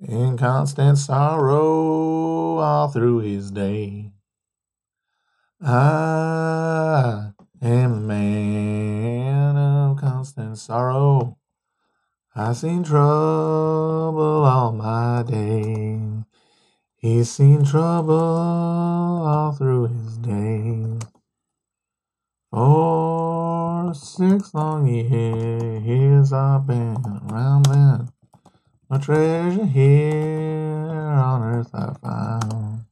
in constant sorrow all through his day. I am a man of constant sorrow. I've seen trouble all my day. He's seen trouble all through his day. For six long years I've been around No treasure here on earth I found.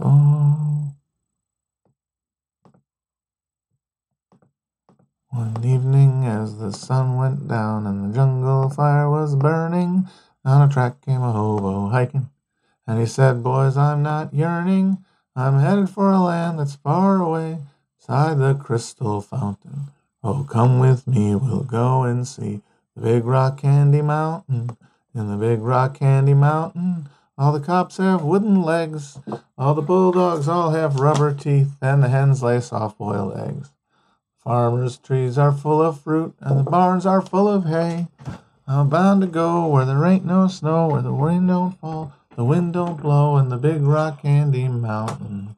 Oh. One evening as the sun went down and the jungle fire was burning, on a track came a hobo hiking. And he said, Boys, I'm not yearning. I'm headed for a land that's far away, beside the crystal fountain. Oh, come with me, we'll go and see the big rock candy mountain. In the big rock candy mountain, all the cops have wooden legs. All the bulldogs all have rubber teeth, and the hens lay soft boiled eggs. Farmers' trees are full of fruit, and the barns are full of hay. I'm bound to go where there ain't no snow, where the rain don't fall, the wind don't blow, in the big rock candy mountain.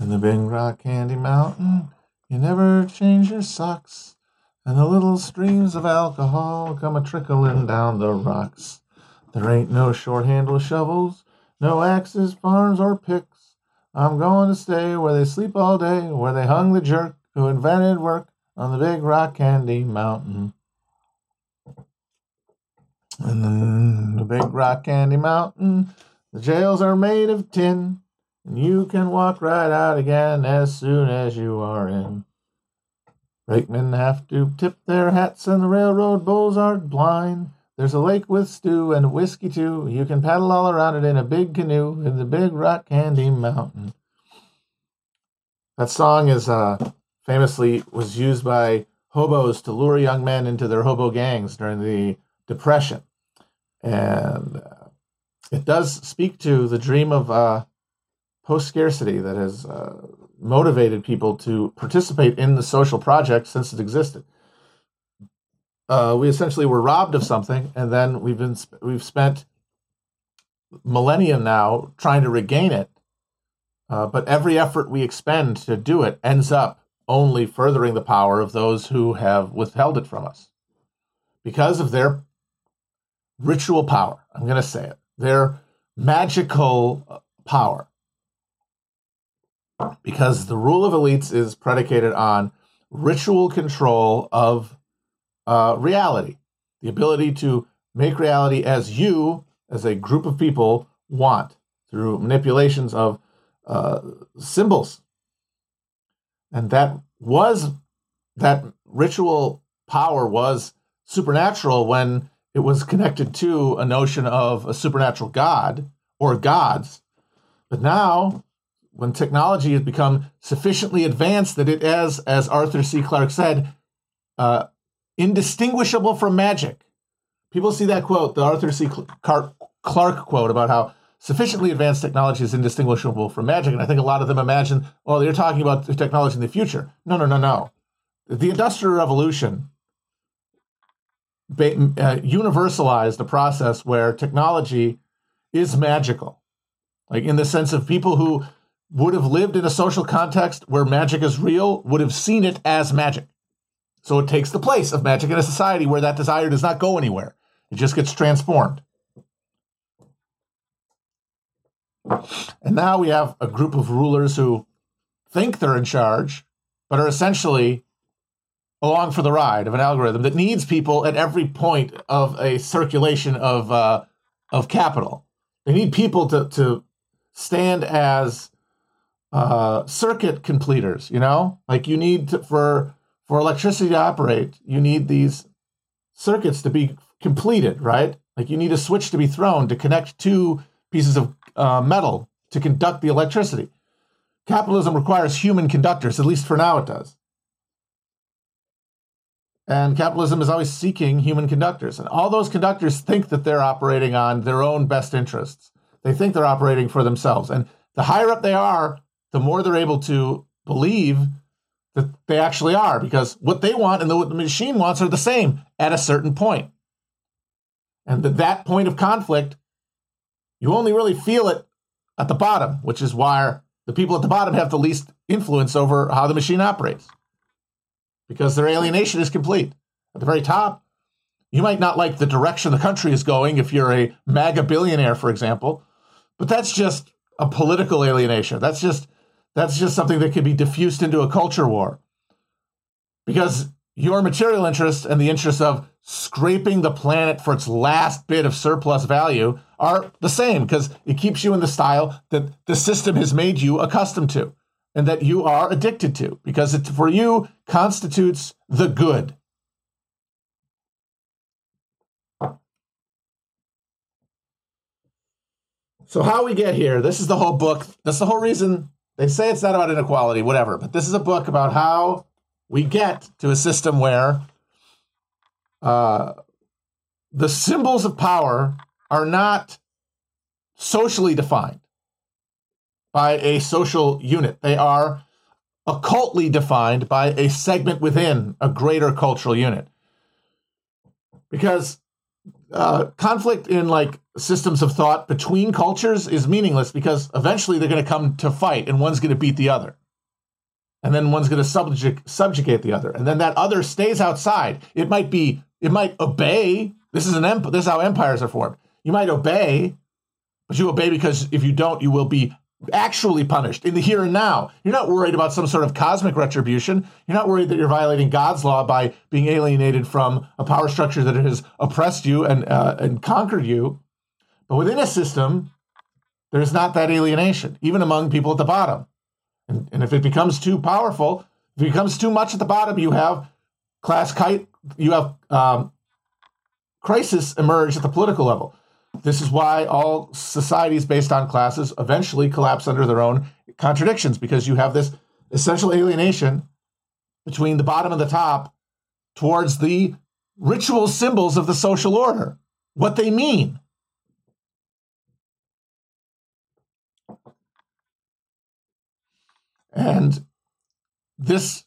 In the big rock candy mountain, you never change your socks, and the little streams of alcohol come a trickling down the rocks. There ain't no short handle shovels, no axes, farms, or picks. I'm going to stay where they sleep all day, where they hung the jerk who invented work on the big rock candy mountain. And then the big rock candy mountain, the jails are made of tin, and you can walk right out again as soon as you are in. Brakemen have to tip their hats, and the railroad bulls aren't blind. There's a lake with stew and whiskey too. You can paddle all around it in a big canoe in the big rock candy mountain. That song is uh, famously was used by hobos to lure young men into their hobo gangs during the Depression, and uh, it does speak to the dream of uh, post scarcity that has uh, motivated people to participate in the social project since it existed. Uh, we essentially were robbed of something, and then we've been we've spent millennia now trying to regain it. Uh, but every effort we expend to do it ends up only furthering the power of those who have withheld it from us because of their ritual power. I'm going to say it their magical uh, power. Because the rule of elites is predicated on ritual control of uh, reality, the ability to make reality as you, as a group of people, want through manipulations of uh, symbols. And that was that ritual power was supernatural when it was connected to a notion of a supernatural God or gods. But now, when technology has become sufficiently advanced that it is, as Arthur C. Clarke said, uh, indistinguishable from magic. People see that quote, the Arthur C. Clarke quote about how sufficiently advanced technology is indistinguishable from magic. And I think a lot of them imagine, oh, they're talking about technology in the future. No, no, no, no. The Industrial Revolution uh, universalized a process where technology is magical, like in the sense of people who would have lived in a social context where magic is real would have seen it as magic. So it takes the place of magic in a society where that desire does not go anywhere. It just gets transformed. And now we have a group of rulers who think they're in charge, but are essentially along for the ride of an algorithm that needs people at every point of a circulation of uh, of capital. They need people to to stand as uh, circuit completers. You know, like you need to, for for electricity to operate, you need these circuits to be completed, right? Like you need a switch to be thrown to connect two pieces of uh, metal to conduct the electricity. Capitalism requires human conductors, at least for now it does. And capitalism is always seeking human conductors. And all those conductors think that they're operating on their own best interests. They think they're operating for themselves. And the higher up they are, the more they're able to believe that they actually are, because what they want and what the machine wants are the same at a certain point. And that that point of conflict, you only really feel it at the bottom, which is why the people at the bottom have the least influence over how the machine operates because their alienation is complete. At the very top, you might not like the direction the country is going if you're a MAGA billionaire, for example, but that's just a political alienation. That's just that's just something that can be diffused into a culture war. Because your material interest and the interest of scraping the planet for its last bit of surplus value are the same because it keeps you in the style that the system has made you accustomed to and that you are addicted to because it for you constitutes the good. So how we get here, this is the whole book. That's the whole reason they say it's not about inequality, whatever, but this is a book about how we get to a system where uh, the symbols of power are not socially defined by a social unit. They are occultly defined by a segment within a greater cultural unit. Because uh, conflict in like systems of thought between cultures is meaningless because eventually they're going to come to fight and one's going to beat the other. And then one's going to subjugate, subjugate the other. And then that other stays outside. It might be, it might obey. This is an emp- this is how empires are formed. You might obey, but you obey because if you don't, you will be actually punished in the here and now. You're not worried about some sort of cosmic retribution. You're not worried that you're violating God's law by being alienated from a power structure that has oppressed you and uh, and conquered you. But within a system, there's not that alienation, even among people at the bottom. And, and if it becomes too powerful, if it becomes too much at the bottom, you have class kite, you have um, crisis emerge at the political level. This is why all societies based on classes eventually collapse under their own contradictions because you have this essential alienation between the bottom and the top towards the ritual symbols of the social order, what they mean. And this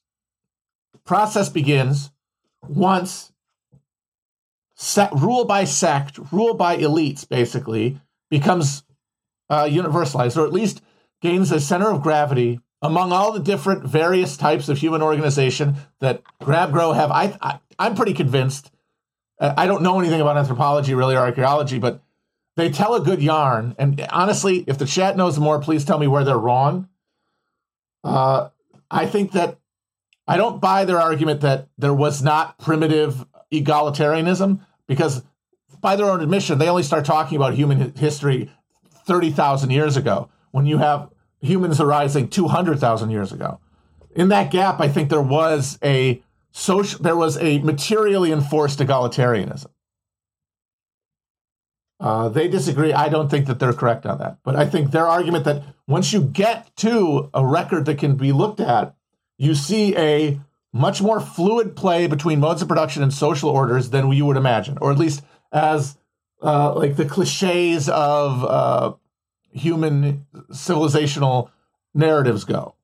process begins once set, rule by sect, rule by elites, basically, becomes uh, universalized, or at least gains a center of gravity among all the different various types of human organization that Grab Grow have. I, I I'm pretty convinced. Uh, I don't know anything about anthropology really or archaeology, but they tell a good yarn. And honestly, if the chat knows more, please tell me where they're wrong. Uh, I think that I don't buy their argument that there was not primitive egalitarianism because, by their own admission, they only start talking about human history 30,000 years ago when you have humans arising 200,000 years ago. In that gap, I think there was a social, there was a materially enforced egalitarianism. Uh, they disagree. I don't think that they're correct on that. But I think their argument that once you get to a record that can be looked at, you see a much more fluid play between modes of production and social orders than you would imagine, or at least as uh, like the cliches of uh, human civilizational narratives go.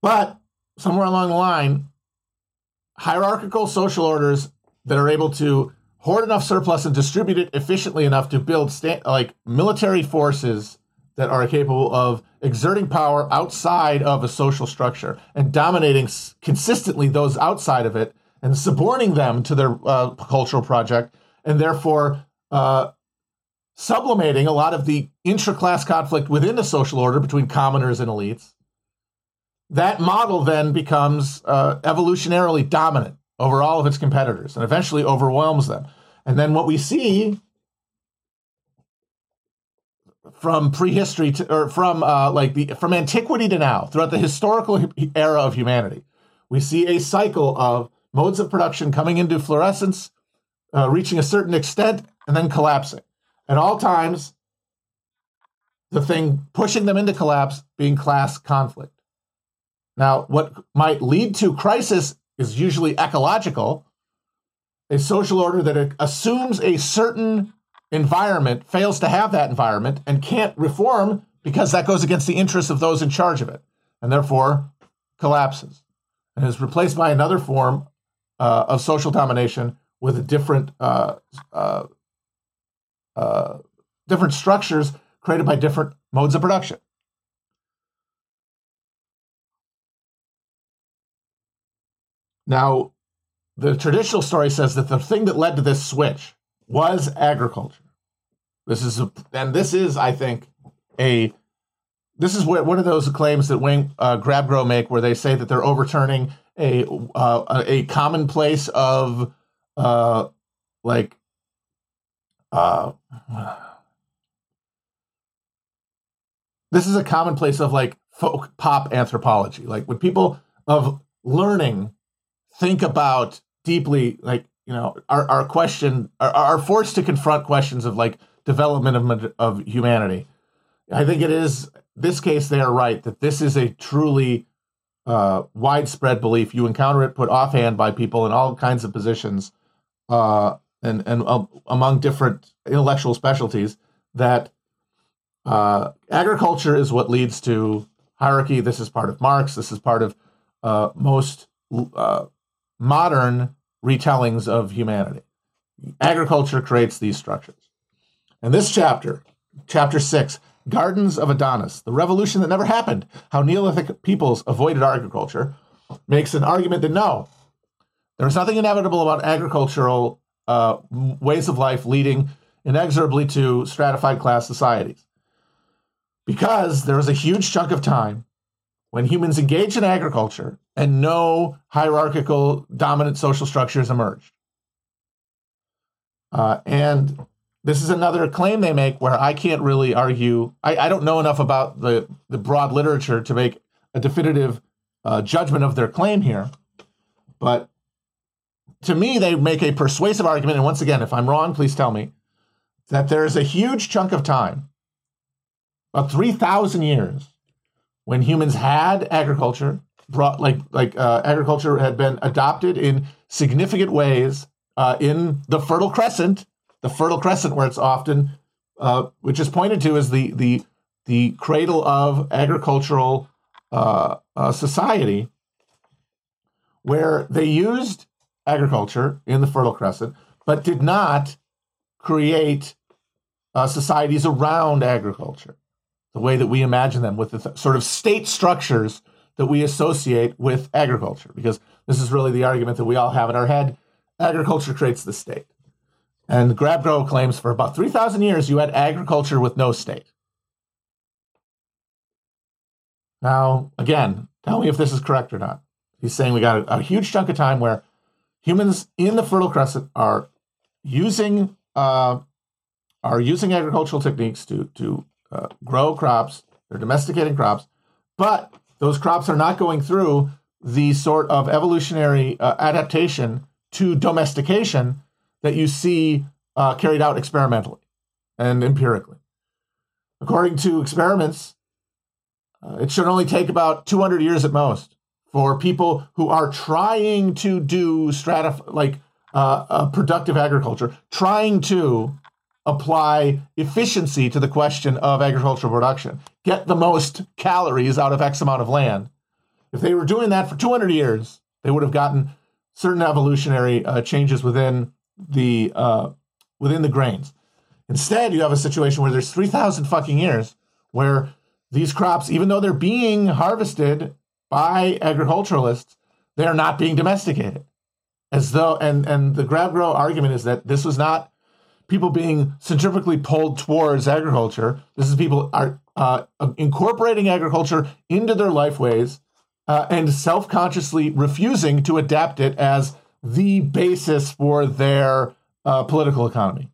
But somewhere along the line, hierarchical social orders that are able to hoard enough surplus and distribute it efficiently enough to build sta- like military forces that are capable of exerting power outside of a social structure and dominating consistently those outside of it and suborning them to their uh, cultural project and therefore uh, sublimating a lot of the intra-class conflict within the social order between commoners and elites. That model then becomes uh, evolutionarily dominant over all of its competitors and eventually overwhelms them. And then what we see from prehistory to or from uh, like the from antiquity to now throughout the historical era of humanity we see a cycle of modes of production coming into fluorescence uh, reaching a certain extent and then collapsing. At all times the thing pushing them into collapse being class conflict. Now what might lead to crisis is usually ecological a social order that assumes a certain environment fails to have that environment and can't reform because that goes against the interests of those in charge of it and therefore collapses and is replaced by another form uh, of social domination with different uh, uh, uh, different structures created by different modes of production. Now, the traditional story says that the thing that led to this switch was agriculture. This is a, and this is, I think, a this is what one of those claims that Wayne uh, Grabgrow make, where they say that they're overturning a uh, a commonplace of uh, like uh, this is a commonplace of like folk pop anthropology. Like when people of learning think about deeply, like you know, are are question are, forced to confront questions of like development of of humanity. I think it is this case. They are right that this is a truly uh, widespread belief. You encounter it put offhand by people in all kinds of positions, uh, and and uh, among different intellectual specialties that uh, agriculture is what leads to hierarchy. This is part of Marx. This is part of uh, most uh, modern retellings of humanity. Agriculture creates these structures. And this chapter, chapter six, Gardens of Adonis, the revolution that never happened, how Neolithic peoples avoided agriculture, makes an argument that no, there's nothing inevitable about agricultural uh, ways of life leading inexorably to stratified class societies. Because there was a huge chunk of time when humans engaged in agriculture and no hierarchical dominant social structures emerged. Uh, and this is another claim they make where I can't really argue. I, I don't know enough about the, the broad literature to make a definitive uh, judgment of their claim here. But to me, they make a persuasive argument. And once again, if I'm wrong, please tell me that there's a huge chunk of time, about 3,000 years, when humans had agriculture, brought like like uh, agriculture had been adopted in significant ways uh, in the Fertile Crescent the Fertile Crescent, where it's often, uh, which is pointed to as the the the cradle of agricultural uh, uh, society, where they used agriculture in the Fertile Crescent, but did not create uh, societies around agriculture, the way that we imagine them, with the th- sort of state structures that we associate with agriculture. Because this is really the argument that we all have in our head: agriculture creates the state. And Grabgrow claims for about 3,000 years you had agriculture with no state. Now, again, tell me if this is correct or not. He's saying we got a, a huge chunk of time where humans in the Fertile Crescent are using uh, are using agricultural techniques to to uh, grow crops. They're domesticating crops, but those crops are not going through the sort of evolutionary uh, adaptation to domestication that you see uh, carried out experimentally and empirically. According to experiments, uh, it should only take about 200 years at most for people who are trying to do stratif- like uh, productive agriculture, trying to apply efficiency to the question of agricultural production, get the most calories out of X amount of land. If they were doing that for 200 years, they would have gotten certain evolutionary uh, changes within the uh, within the grains. Instead, you have a situation where there's 3,000 fucking years where these crops, even though they're being harvested by agriculturalists, they are not being domesticated. As though, and and the grab grow argument is that this was not people being centrifugally pulled towards agriculture. This is people are uh, incorporating agriculture into their life ways uh, and self-consciously refusing to adapt it as the basis for their uh, political economy.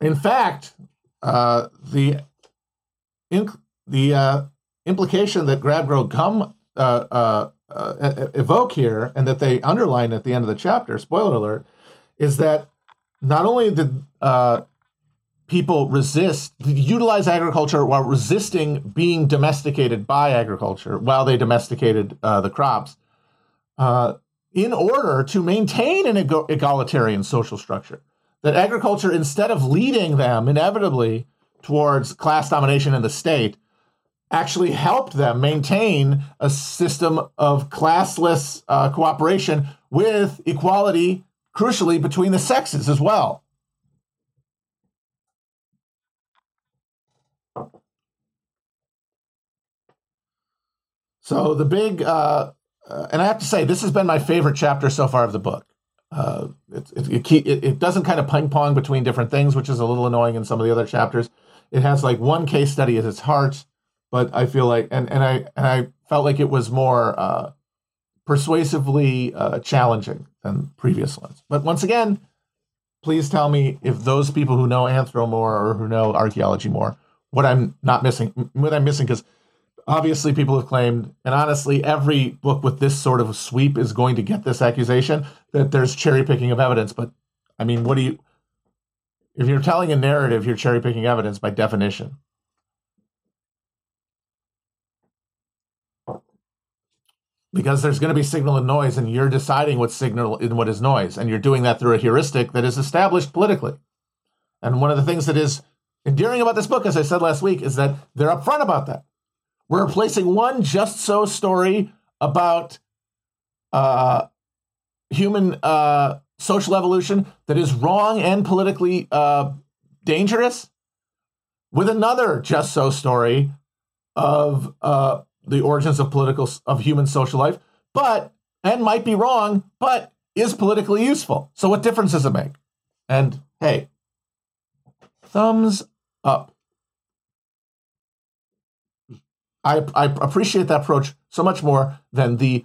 In fact, uh, the the uh, implication that Grabgrow come uh, uh, uh, evoke here, and that they underline at the end of the chapter, spoiler alert, is that not only did uh, people resist, utilize agriculture while resisting being domesticated by agriculture while they domesticated the crops, in order to maintain an egalitarian social structure. That agriculture, instead of leading them inevitably towards class domination in the state, actually helped them maintain a system of classless uh, cooperation with equality, crucially, between the sexes as well. So the big, uh, uh, and I have to say, this has been my favorite chapter so far of the book. Uh, it, it, it, it, doesn't kind of ping pong between different things, which is a little annoying in some of the other chapters. It has like one case study at its heart, but I feel like, and, and I and I felt like it was more uh, persuasively uh, challenging than previous ones. But once again, please tell me if those people who know anthro more or who know archaeology more, what I'm not missing, what I'm missing, because obviously people have claimed, and honestly, every book with this sort of sweep is going to get this accusation that there's cherry picking of evidence. But I mean, what do you, if you're telling a narrative, you're cherry picking evidence by definition. Because there's going to be signal and noise, and you're deciding what's signal and what is noise. And you're doing that through a heuristic that is established politically. And one of the things that is endearing about this book, as I said last week, is that they're upfront about that. We're replacing one just so story about uh, human uh, social evolution that is wrong and politically uh, dangerous with another just so story of uh, the origins of political of human social life, but and might be wrong, but is politically useful. So what difference does it make? And hey, thumbs up. I, I appreciate that approach so much more than the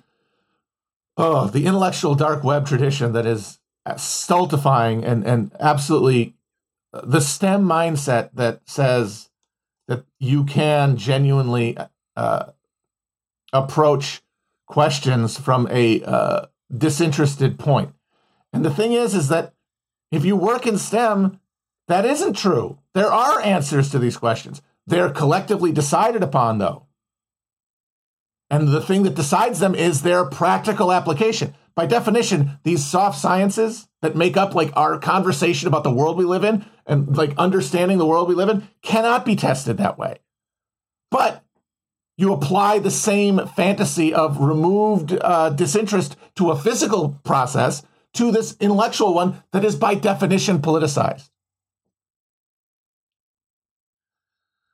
oh the intellectual dark web tradition that is stultifying and and absolutely the STEM mindset that says that you can genuinely uh, approach questions from a uh, disinterested point. And the thing is, is that if you work in STEM, that isn't true. There are answers to these questions. They're collectively decided upon, though. And the thing that decides them is their practical application. By definition, these soft sciences that make up like our conversation about the world we live in and like understanding the world we live in cannot be tested that way. But you apply the same fantasy of removed uh, disinterest to a physical process to this intellectual one that is by definition politicized.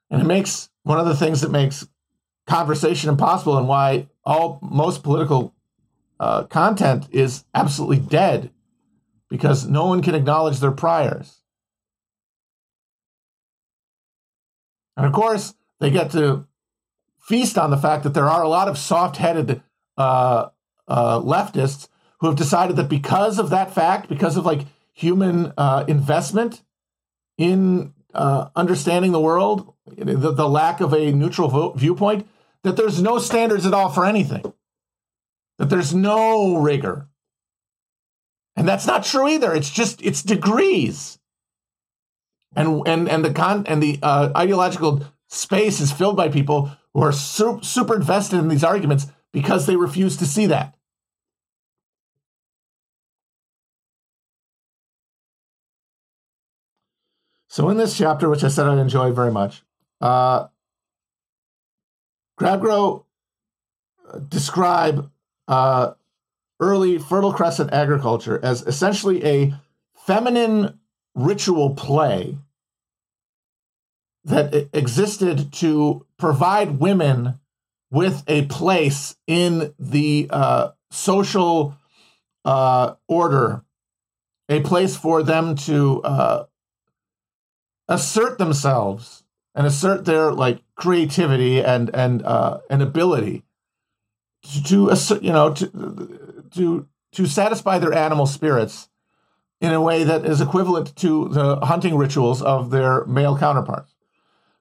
And it makes one of the things that makes conversation impossible and why all most political uh, content is absolutely dead because no one can acknowledge their priors. And of course, they get to feast on the fact that there are a lot of soft headed uh, uh, leftists who have decided that because of that fact, because of like human uh, investment in uh, understanding the world, the, the, lack of a neutral vo- viewpoint, that there's no standards at all for anything, that there's no rigor. And that's not true either. It's just it's degrees. And and and the con and the uh, ideological space is filled by people who are super, super invested in these arguments because they refuse to see that. So in this chapter, which I said I enjoy very much, uh, Grabgrow uh, describe uh, early Fertile Crescent agriculture as essentially a feminine ritual play that existed to provide women with a place in the uh, social uh, order, a place for them to uh, assert themselves and assert their like creativity and and uh, and ability to, to assert, you know to to to satisfy their animal spirits in a way that is equivalent to the hunting rituals of their male counterparts.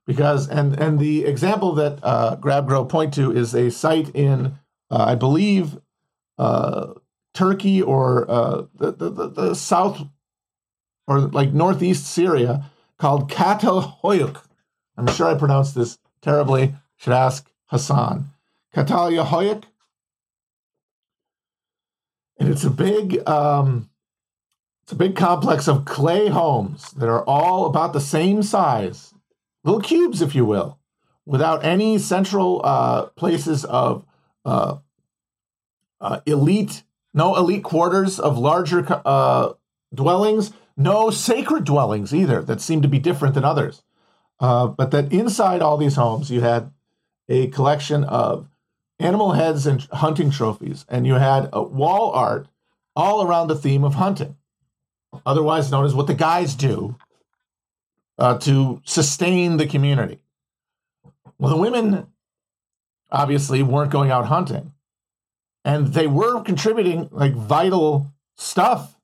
Because and and the example that uh, Grabgrow point to is a site in uh, I believe uh, Turkey or uh, the, the, the south or like northeast Syria called Catalhoyuk I'm sure I pronounced this terribly. Should ask Hassan. Catalia Hoyuk. And And it's a big, um, it's a big complex of clay homes that are all about the same size, little cubes, if you will, without any central uh, places of uh, uh, elite, no elite quarters of larger uh, dwellings, no sacred dwellings either that seem to be different than others. Uh, but that inside all these homes, you had a collection of animal heads and hunting trophies, and you had a wall art all around the theme of hunting, otherwise known as what the guys do uh, to sustain the community. Well, the women obviously weren't going out hunting, and they were contributing like vital stuff.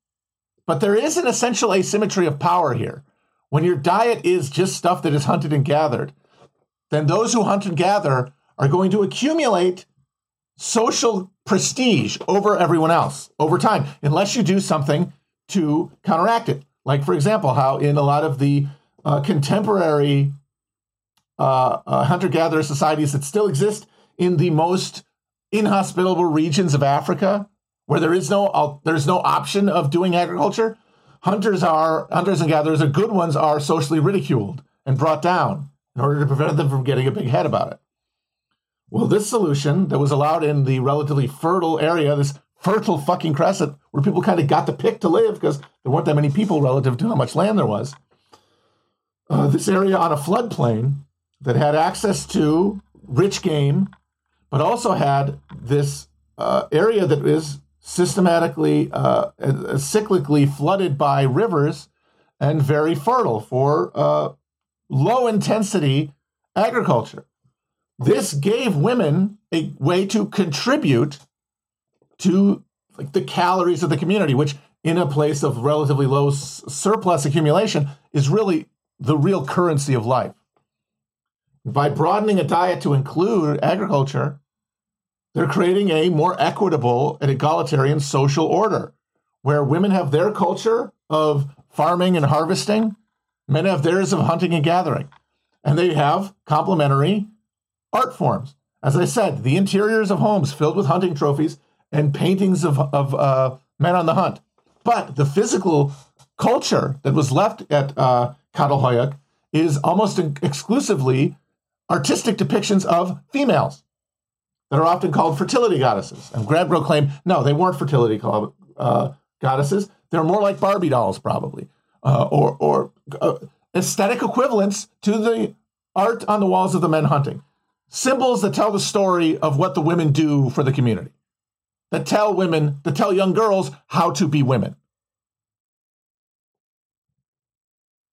But there is an essential asymmetry of power here. When your diet is just stuff that is hunted and gathered, then those who hunt and gather are going to accumulate social prestige over everyone else over time, unless you do something to counteract it. Like, for example, how in a lot of the uh, contemporary uh, uh, hunter gatherer societies that still exist in the most inhospitable regions of Africa where there is no there's no option of doing agriculture, hunters are hunters and gatherers, the good ones are socially ridiculed and brought down in order to prevent them from getting a big head about it. Well, this solution that was allowed in the relatively fertile area, this fertile fucking crescent, where people kind of got to pick to live because there weren't that many people relative to how much land there was. Uh, this area on a floodplain that had access to rich game but also had this uh, area that is systematically, uh, cyclically flooded by rivers and very fertile for uh, low intensity agriculture. This gave women a way to contribute to like the calories of the community, which in a place of relatively low s- surplus accumulation is really the real currency of life. By broadening a diet to include agriculture, they're creating a more equitable and egalitarian social order where women have their culture of farming and harvesting, men have theirs of hunting and gathering, and they have complementary art forms. As I said, the interiors of homes filled with hunting trophies and paintings of, of uh, men on the hunt. But the physical culture that was left at uh, is almost exclusively artistic depictions of females that are often called fertility goddesses. And Grabrow claimed, no, they weren't fertility uh, goddesses. They're more like Barbie dolls, probably, uh, or, or uh, aesthetic equivalents to the art on the walls of the men hunting. Symbols that tell the story of what the women do for the community, that tell women, that tell young girls how to be women.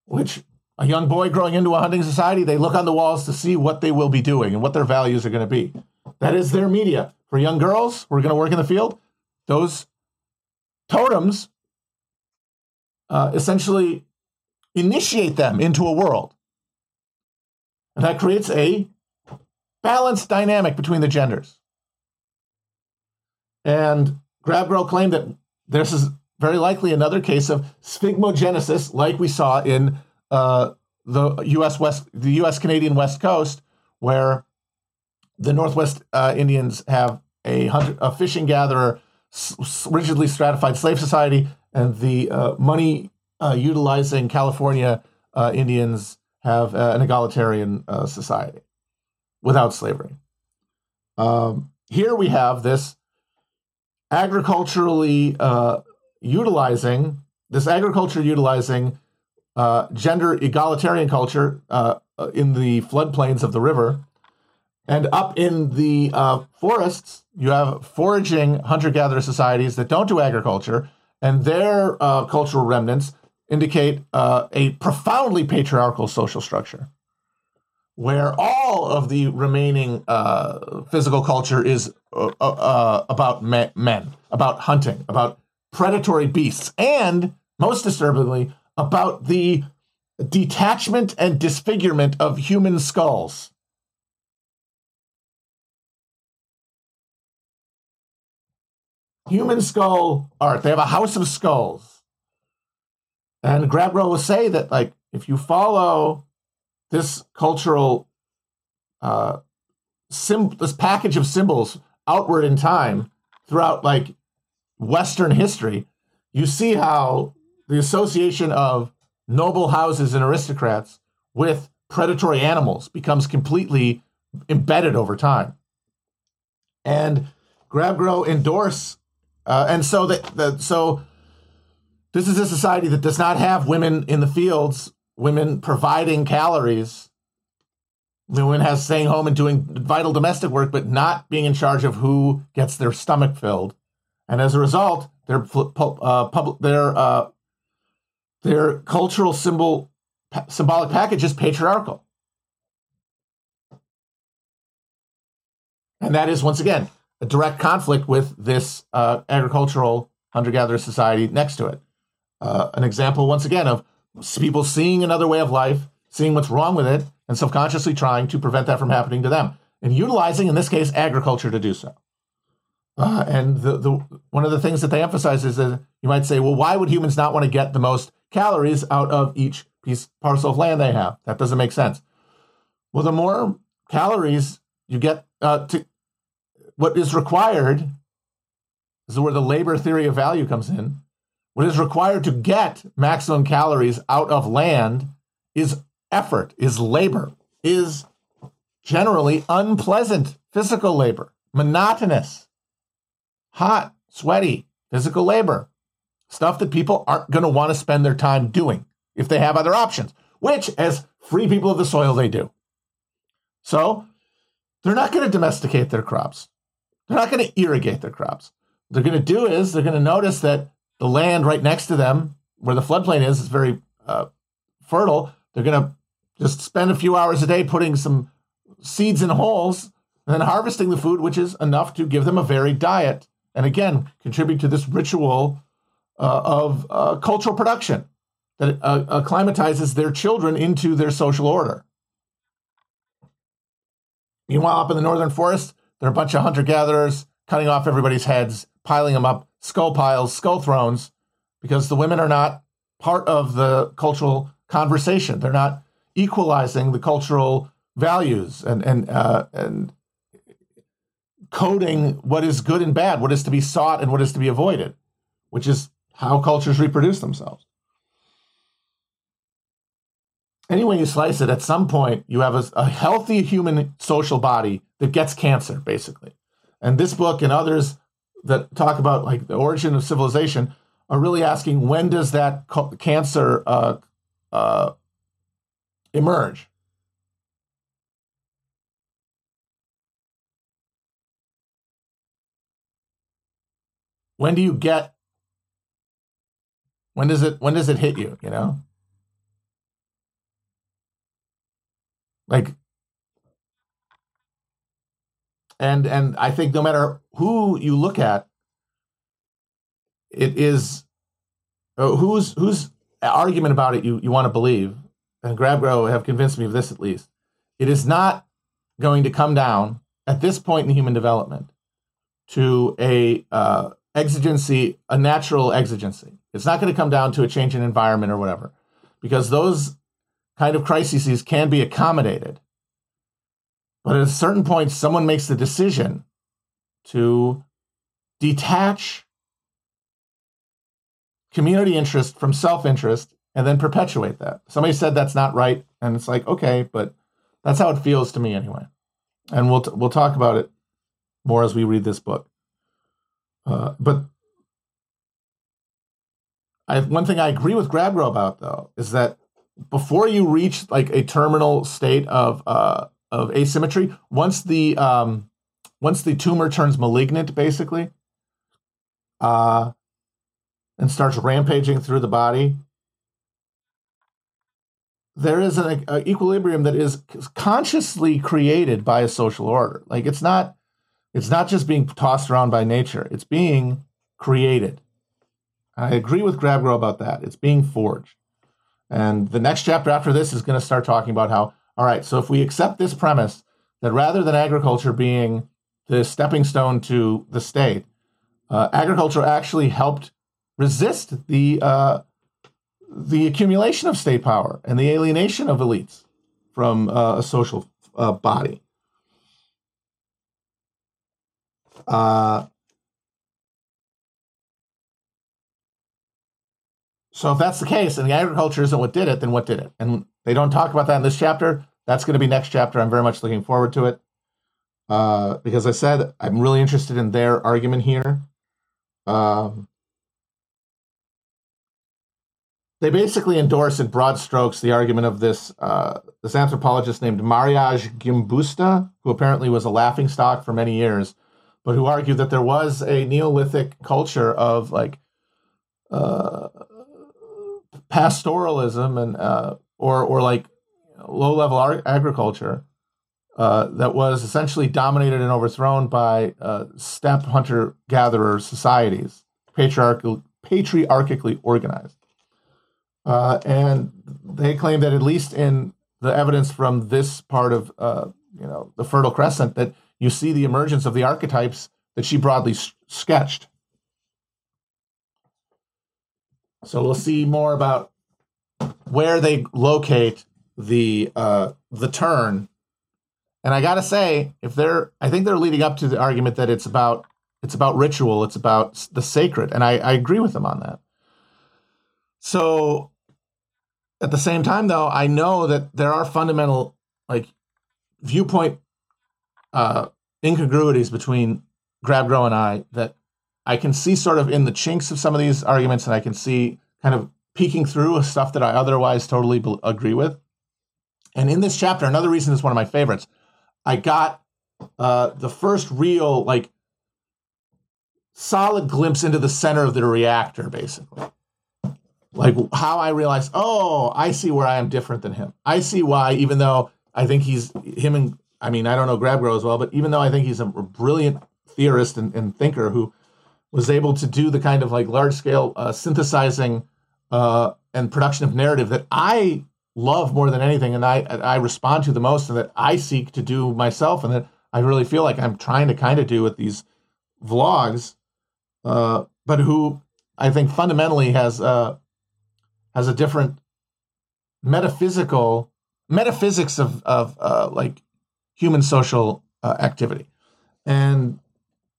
Which a young boy growing into a hunting society, they look on the walls to see what they will be doing and what their values are going to be. That is their media. For young girls who are going to work in the field, those totems uh, essentially initiate them into a world. And that creates a balanced dynamic between the genders. And Grabrow claimed that this is very likely another case of schismogenesis, like we saw in uh, the U.S. West, the U.S. Canadian West Coast, where the Northwest uh, Indians have a, hunter, a fishing gatherer, s- rigidly stratified slave society, and the uh, money uh, utilizing California uh, Indians have uh, an egalitarian uh, society without slavery. Um, here we have this agriculturally utilizing this agriculture utilizing gender egalitarian culture in the floodplains of the river and up in the uh, forests, you have foraging hunter gatherer societies that don't do agriculture, and their uh, cultural remnants indicate uh, a profoundly patriarchal social structure where all of the remaining uh, physical culture is uh, uh, about men, about hunting, about predatory beasts, and most disturbingly, about the detachment and disfigurement of human skulls. Human skull art. They have a house of skulls. And Grabrow will say that, like, if you follow this cultural, uh, sim- this package of symbols outward in time throughout, like, Western history, you see how the association of noble houses and aristocrats with predatory animals becomes completely embedded over time. And Grab Grow endorse, uh, and so that the, so this is a society that does not have women in the fields, women providing calories. Women has staying home and doing vital domestic work, but not being in charge of who gets their stomach filled. And as a result, their uh, public, their uh, their cultural symbol symbolic package is patriarchal. And that is, once again, a direct conflict with this uh, agricultural hunter gatherer society next to it. Uh, an example, once again, of people seeing another way of life, seeing what's wrong with it, and subconsciously trying to prevent that from happening to them, and utilizing, in this case, agriculture to do so. Uh, and the, the one of the things that they emphasize is that you might say, well, why would humans not want to get the most calories out of each piece parcel of land they have? That doesn't make sense. Well, the more calories you get uh, to what is required this is where the labor theory of value comes in. What is required to get maximum calories out of land is effort, is labor, is generally unpleasant physical labor, monotonous, hot, sweaty physical labor, stuff that people aren't going to want to spend their time doing if they have other options, which, as free people of the soil, they do. So they're not going to domesticate their crops. They're not going to irrigate their crops. What they're going to do is they're going to notice that the land right next to them, where the floodplain is, is very uh, fertile. They're going to just spend a few hours a day putting some seeds in holes and then harvesting the food, which is enough to give them a varied diet. And again, contribute to this ritual uh, of uh, cultural production that uh, acclimatizes their children into their social order. Meanwhile, up in the northern forest, there are a bunch of hunter gatherers cutting off everybody's heads, piling them up, skull piles, skull thrones, because the women are not part of the cultural conversation. They're not equalizing the cultural values and and uh, and coding what is good and bad, what is to be sought and what is to be avoided, which is how cultures reproduce themselves. Any way you slice it, at some point you have a, a healthy human social body that gets cancer, basically. And this book and others that talk about like the origin of civilization are really asking when does that cancer uh, uh, emerge? When do you get? When does it? When does it hit you? You know, like and and I think no matter who you look at, it is uh, whose whose argument about it you you want to believe, and Grabgrow have convinced me of this at least. It is not going to come down at this point in human development to a uh, exigency, a natural exigency. It's not going to come down to a change in environment or whatever, because those kind of crises can be accommodated but at a certain point, someone makes the decision to detach community interest from self interest and then perpetuate that. Somebody said that's not right. And it's like, okay, but that's how it feels to me anyway. And we'll, t- we'll talk about it more as we read this book. Uh, but I, one thing I agree with Grabgrow about, though, is that before you reach like a terminal state of uh, of asymmetry. Once the um, once the tumor turns malignant, basically, uh, and starts rampaging through the body, there is an a equilibrium that is consciously created by a social order. Like it's not it's not just being tossed around by nature; it's being created. I agree with Grabgrow about that. It's being forged. And the next chapter after this is going to start talking about how all right, so if we accept this premise that rather than agriculture being the stepping stone to the state, uh, agriculture actually helped resist the uh, the accumulation of state power and the alienation of elites from uh, a social uh, body. So if that's the case, and the agriculture isn't what did it, then what did it? And they don't talk about that in this chapter. That's going to be next chapter. I'm very much looking forward to it. Uh, because I said I'm really interested in their argument here. Um, they basically endorse in broad strokes the argument of this uh, this anthropologist named Marija Gimbutas, who apparently was a laughing stock for many years, but who argued that there was a Neolithic culture of like uh, pastoralism and uh, or or like low level agriculture uh, that was essentially dominated and overthrown by uh, steppe hunter gatherer societies, patriarchal, patriarchically organized. Uh, and they claim that at least in the evidence from this part of uh, you know the Fertile Crescent, that you see the emergence of the archetypes that she broadly s- sketched. So we'll see more about where they locate the uh, the turn. And I gotta say, if they're, I think they're leading up to the argument that it's about it's about ritual, it's about the sacred, and I, I agree with them on that. So at the same time, though, I know that there are fundamental like viewpoint uh, incongruities between Grab Grow and I that I can see sort of in the chinks of some of these arguments, and I can see kind of peeking through stuff that I otherwise totally be- agree with. And in this chapter, another reason is one of my favorites. I got uh, the first real, like, solid glimpse into the center of the reactor, basically. Like how I realized, oh, I see where I am different than him. I see why, even though I think he's him and I mean, I don't know Grabgrow as well, but even though I think he's a brilliant theorist and, and thinker who was able to do the kind of like large scale uh, synthesizing uh, and production of narrative that I love more than anything, and I I respond to the most, and that I seek to do myself, and that I really feel like I'm trying to kind of do with these vlogs, uh, but who I think fundamentally has uh, has a different metaphysical metaphysics of of uh, like human social uh, activity, and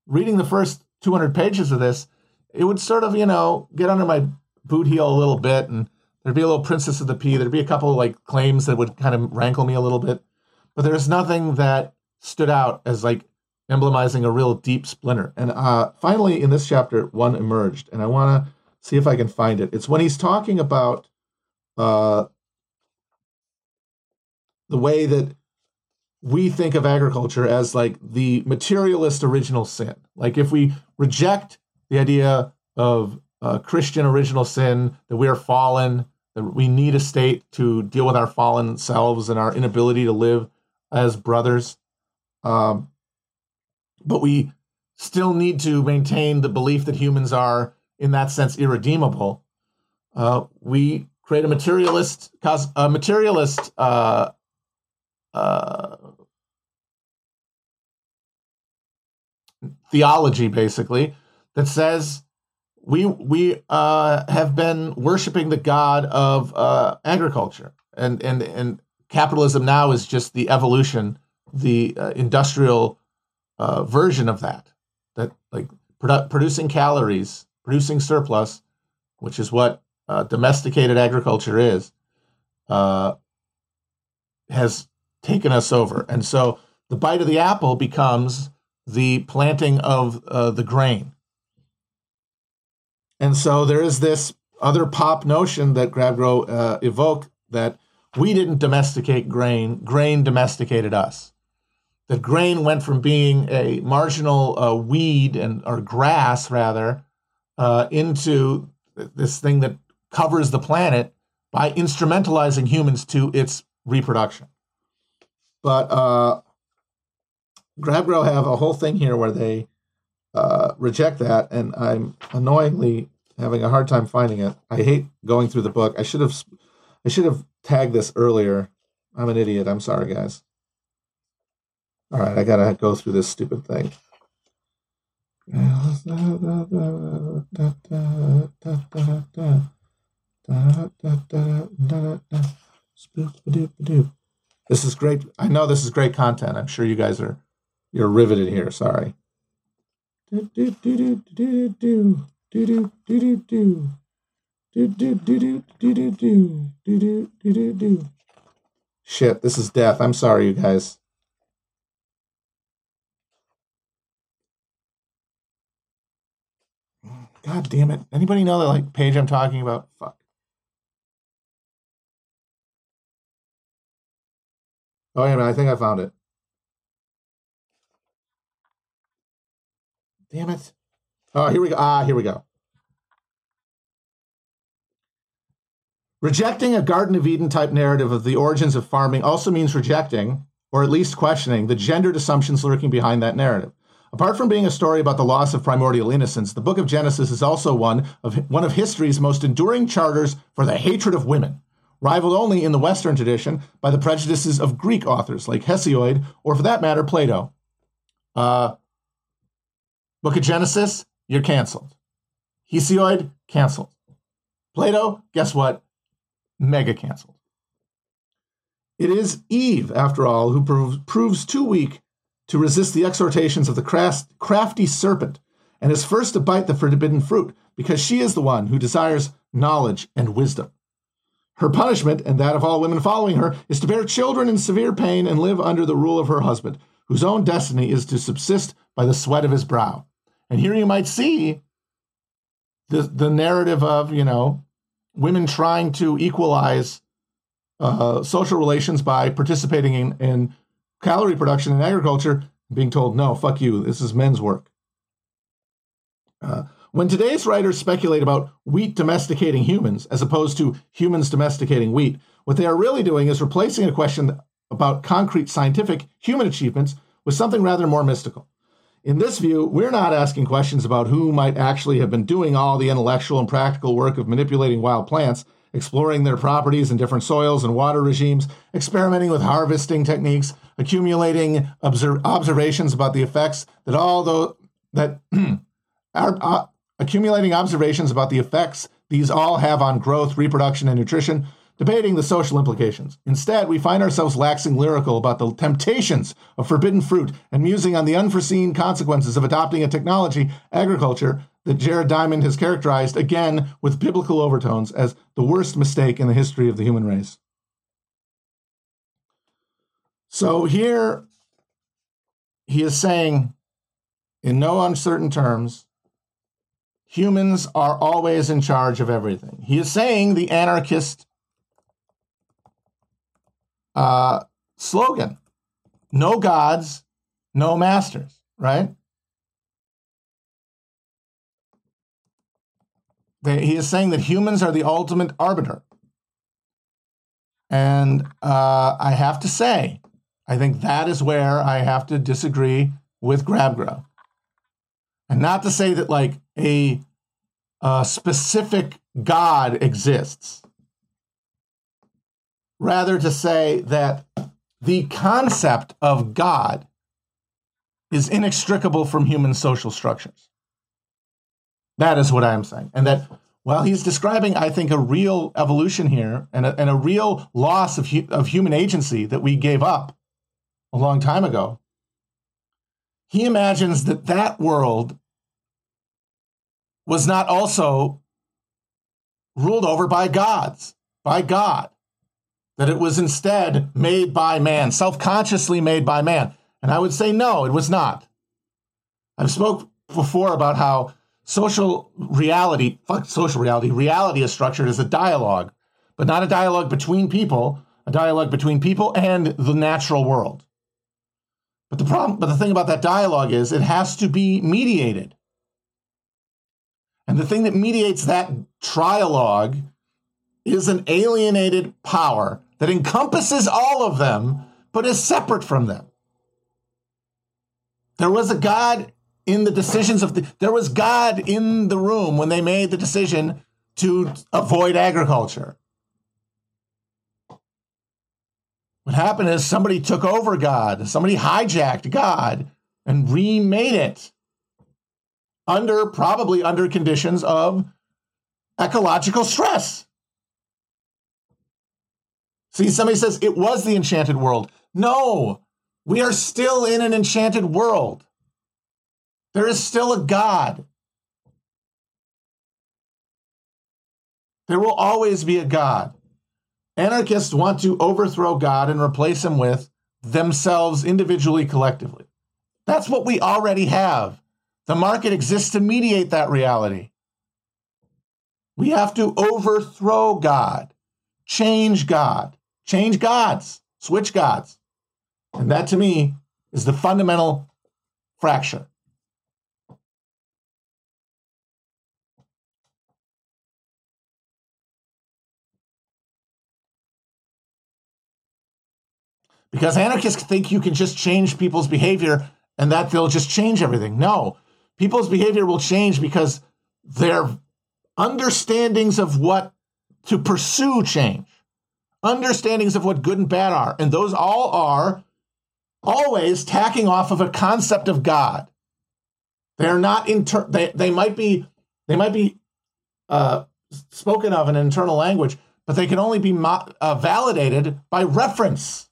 reading the first 200 pages of this, it would sort of you know get under my boot heel a little bit, and there'd be a little Princess of the Pea. There'd be a couple of like claims that would kind of rankle me a little bit, but there's nothing that stood out as like emblemizing a real deep splinter. And uh, finally, in this chapter, one emerged, and I want to see if I can find it. It's when he's talking about uh, the way that we think of agriculture as like the materialist original sin. Like if we reject the idea of uh, Christian original sin, that we are fallen, that we need a state to deal with our fallen selves and our inability to live as brothers. Um, but we still need to maintain the belief that humans are, in that sense, irredeemable. Uh, we create a materialist, a materialist uh, uh, theology, basically, that says we we uh, have been worshiping the god of uh, agriculture, and and and capitalism now is just the evolution, the uh, industrial uh, version of that. That like produ- producing calories, producing surplus, which is what uh, domesticated agriculture is, uh, has taken us over, and so the bite of the apple becomes the planting of the grain and so there is this other pop notion that Grabgrow uh, evoked that we didn't domesticate grain, grain domesticated us. That grain went from being a marginal uh, weed and or grass rather uh, into this thing that covers the planet by instrumentalizing humans to its reproduction. But uh, Grabgrow have a whole thing here where they uh, reject that, and I'm annoyingly having a hard time finding it. I hate going through the book. I should have I should have tagged this earlier. I'm an idiot. I'm sorry, guys. All right, I gotta go through this stupid thing. This is great. I know this is great content. I'm sure you guys are you're riveted here. Sorry. Do, do, do, do, do, do do do do do do. Do do do do do do do do do do do. Shit, this is death. I'm sorry, you guys. God damn it. Anybody know the like page I'm talking about? Fuck. Oh yeah, man, I think I found it. Damn it. Oh, here we go. Ah, here we go. Rejecting a Garden of Eden type narrative of the origins of farming also means rejecting, or at least questioning, the gendered assumptions lurking behind that narrative. Apart from being a story about the loss of primordial innocence, the book of Genesis is also one of one of history's most enduring charters for the hatred of women, rivaled only in the Western tradition by the prejudices of Greek authors like Hesiod, or for that matter, Plato. Uh, book of Genesis, you're canceled. Hesiod, canceled. Plato, guess what? Mega canceled. It is Eve, after all, who proves, too weak to resist the exhortations of the crafty serpent and is first to bite the forbidden fruit because she is the one who desires knowledge and wisdom. Her punishment, and that of all women following her, is to bear children in severe pain and live under the rule of her husband, whose own destiny is to subsist by the sweat of his brow. And here you might see the, the narrative of, you know, women trying to equalize uh, social relations by participating in, in calorie production in agriculture, being told, no, fuck you, this is men's work. Uh, when today's writers speculate about wheat domesticating humans as opposed to humans domesticating wheat, what they are really doing is replacing a question about concrete scientific human achievements with something rather more mystical. In this view, we're not asking questions about who might actually have been doing all the intellectual and practical work of manipulating wild plants exploring their properties in different soils and water regimes, experimenting with harvesting techniques, accumulating observ- observations about the effects that all those that are uh, accumulating observations about the effects these all have on growth, reproduction, and nutrition, debating the social implications. Instead, we find ourselves waxing lyrical about the temptations of forbidden fruit and musing on the unforeseen consequences of adopting a technology, agriculture, that Jared Diamond has characterized, again with biblical overtones, as the worst mistake in the history of the human race. So here he is saying, in no uncertain terms, humans are always in charge of everything. He is saying the anarchist uh, slogan no gods, no masters, right? he is saying that humans are the ultimate arbiter. And uh, I have to say, I think that is where I have to disagree with Grabgrow. And not to say that like a, a specific God exists, rather to say that the concept of God is inextricable from human social structures. That is what I'm saying. And that while he's describing, I think, a real evolution here and a, and a real loss of, hu- of human agency that we gave up a long time ago, he imagines that that world was not also ruled over by gods, by God, that it was instead made by man, self consciously made by man. And I would say, no, it was not. I've spoke before about how social reality, fuck social reality, reality is structured as a dialogue, but not a dialogue between people, a dialogue between people and the natural world. But the problem, but the thing about that dialogue is it has to be mediated. And the thing that mediates that trialogue is an alienated power that encompasses all of them, but is separate from them. There was a God in the decisions of the there was God in the room when they made the decision to avoid agriculture. What happened is somebody took over God, somebody hijacked God and remade it under probably under conditions of ecological stress. See, somebody says it was the enchanted world. No, we are still in an enchanted world. There is still a God. There will always be a God. Anarchists want to overthrow God and replace him with themselves individually, collectively. That's what we already have. The market exists to mediate that reality. We have to overthrow God, change God, change gods, switch gods. And that to me is the fundamental fracture. Because anarchists think you can just change people's behavior and that they'll just change everything. No, people's behavior will change because their understandings of what to pursue change, understandings of what good and bad are. And those all are always tacking off of a concept of God. They're not inter- they, they might be they might be uh, spoken of in internal language, but they can only be mo- uh, validated by reference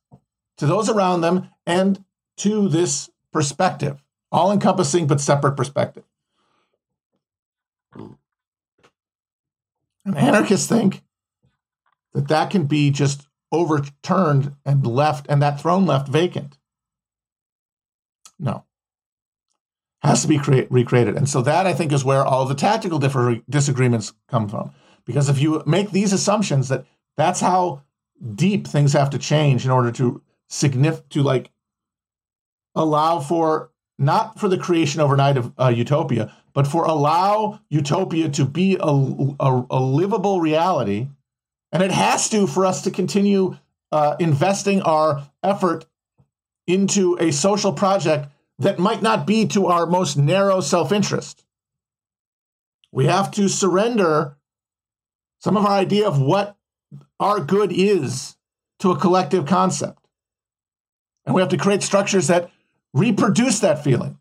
to those around them and to this perspective, all encompassing but separate perspective. And anarchists think that that can be just overturned and left, and that throne left vacant. No. Has to be create, recreated. And so that, I think, is where all the tactical differ, disagreements come from. Because if you make these assumptions that that's how deep things have to change in order to significant to like allow for not for the creation overnight of uh, utopia, but for allow utopia to be a, a, a, livable reality. And it has to for us to continue uh, investing our effort into a social project that might not be to our most narrow self interest. We have to surrender some of our idea of what our good is to a collective concept. And we have to create structures that reproduce that feeling.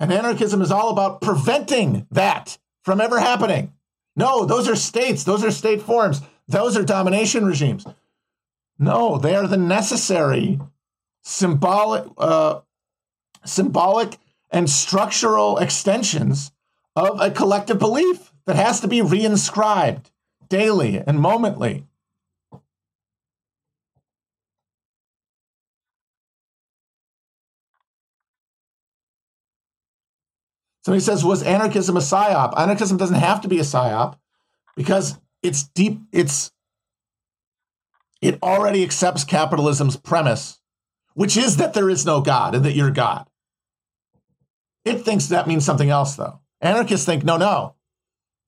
And anarchism is all about preventing that from ever happening. No, those are states, those are state forms, those are domination regimes. No, they are the necessary symbolic, uh, symbolic and structural extensions of a collective belief that has to be reinscribed daily and momently. Somebody says, was anarchism a psyop? Anarchism doesn't have to be a psyop because it's deep, it's it already accepts capitalism's premise, which is that there is no God and that you're God. It thinks that means something else, though. Anarchists think, no, no,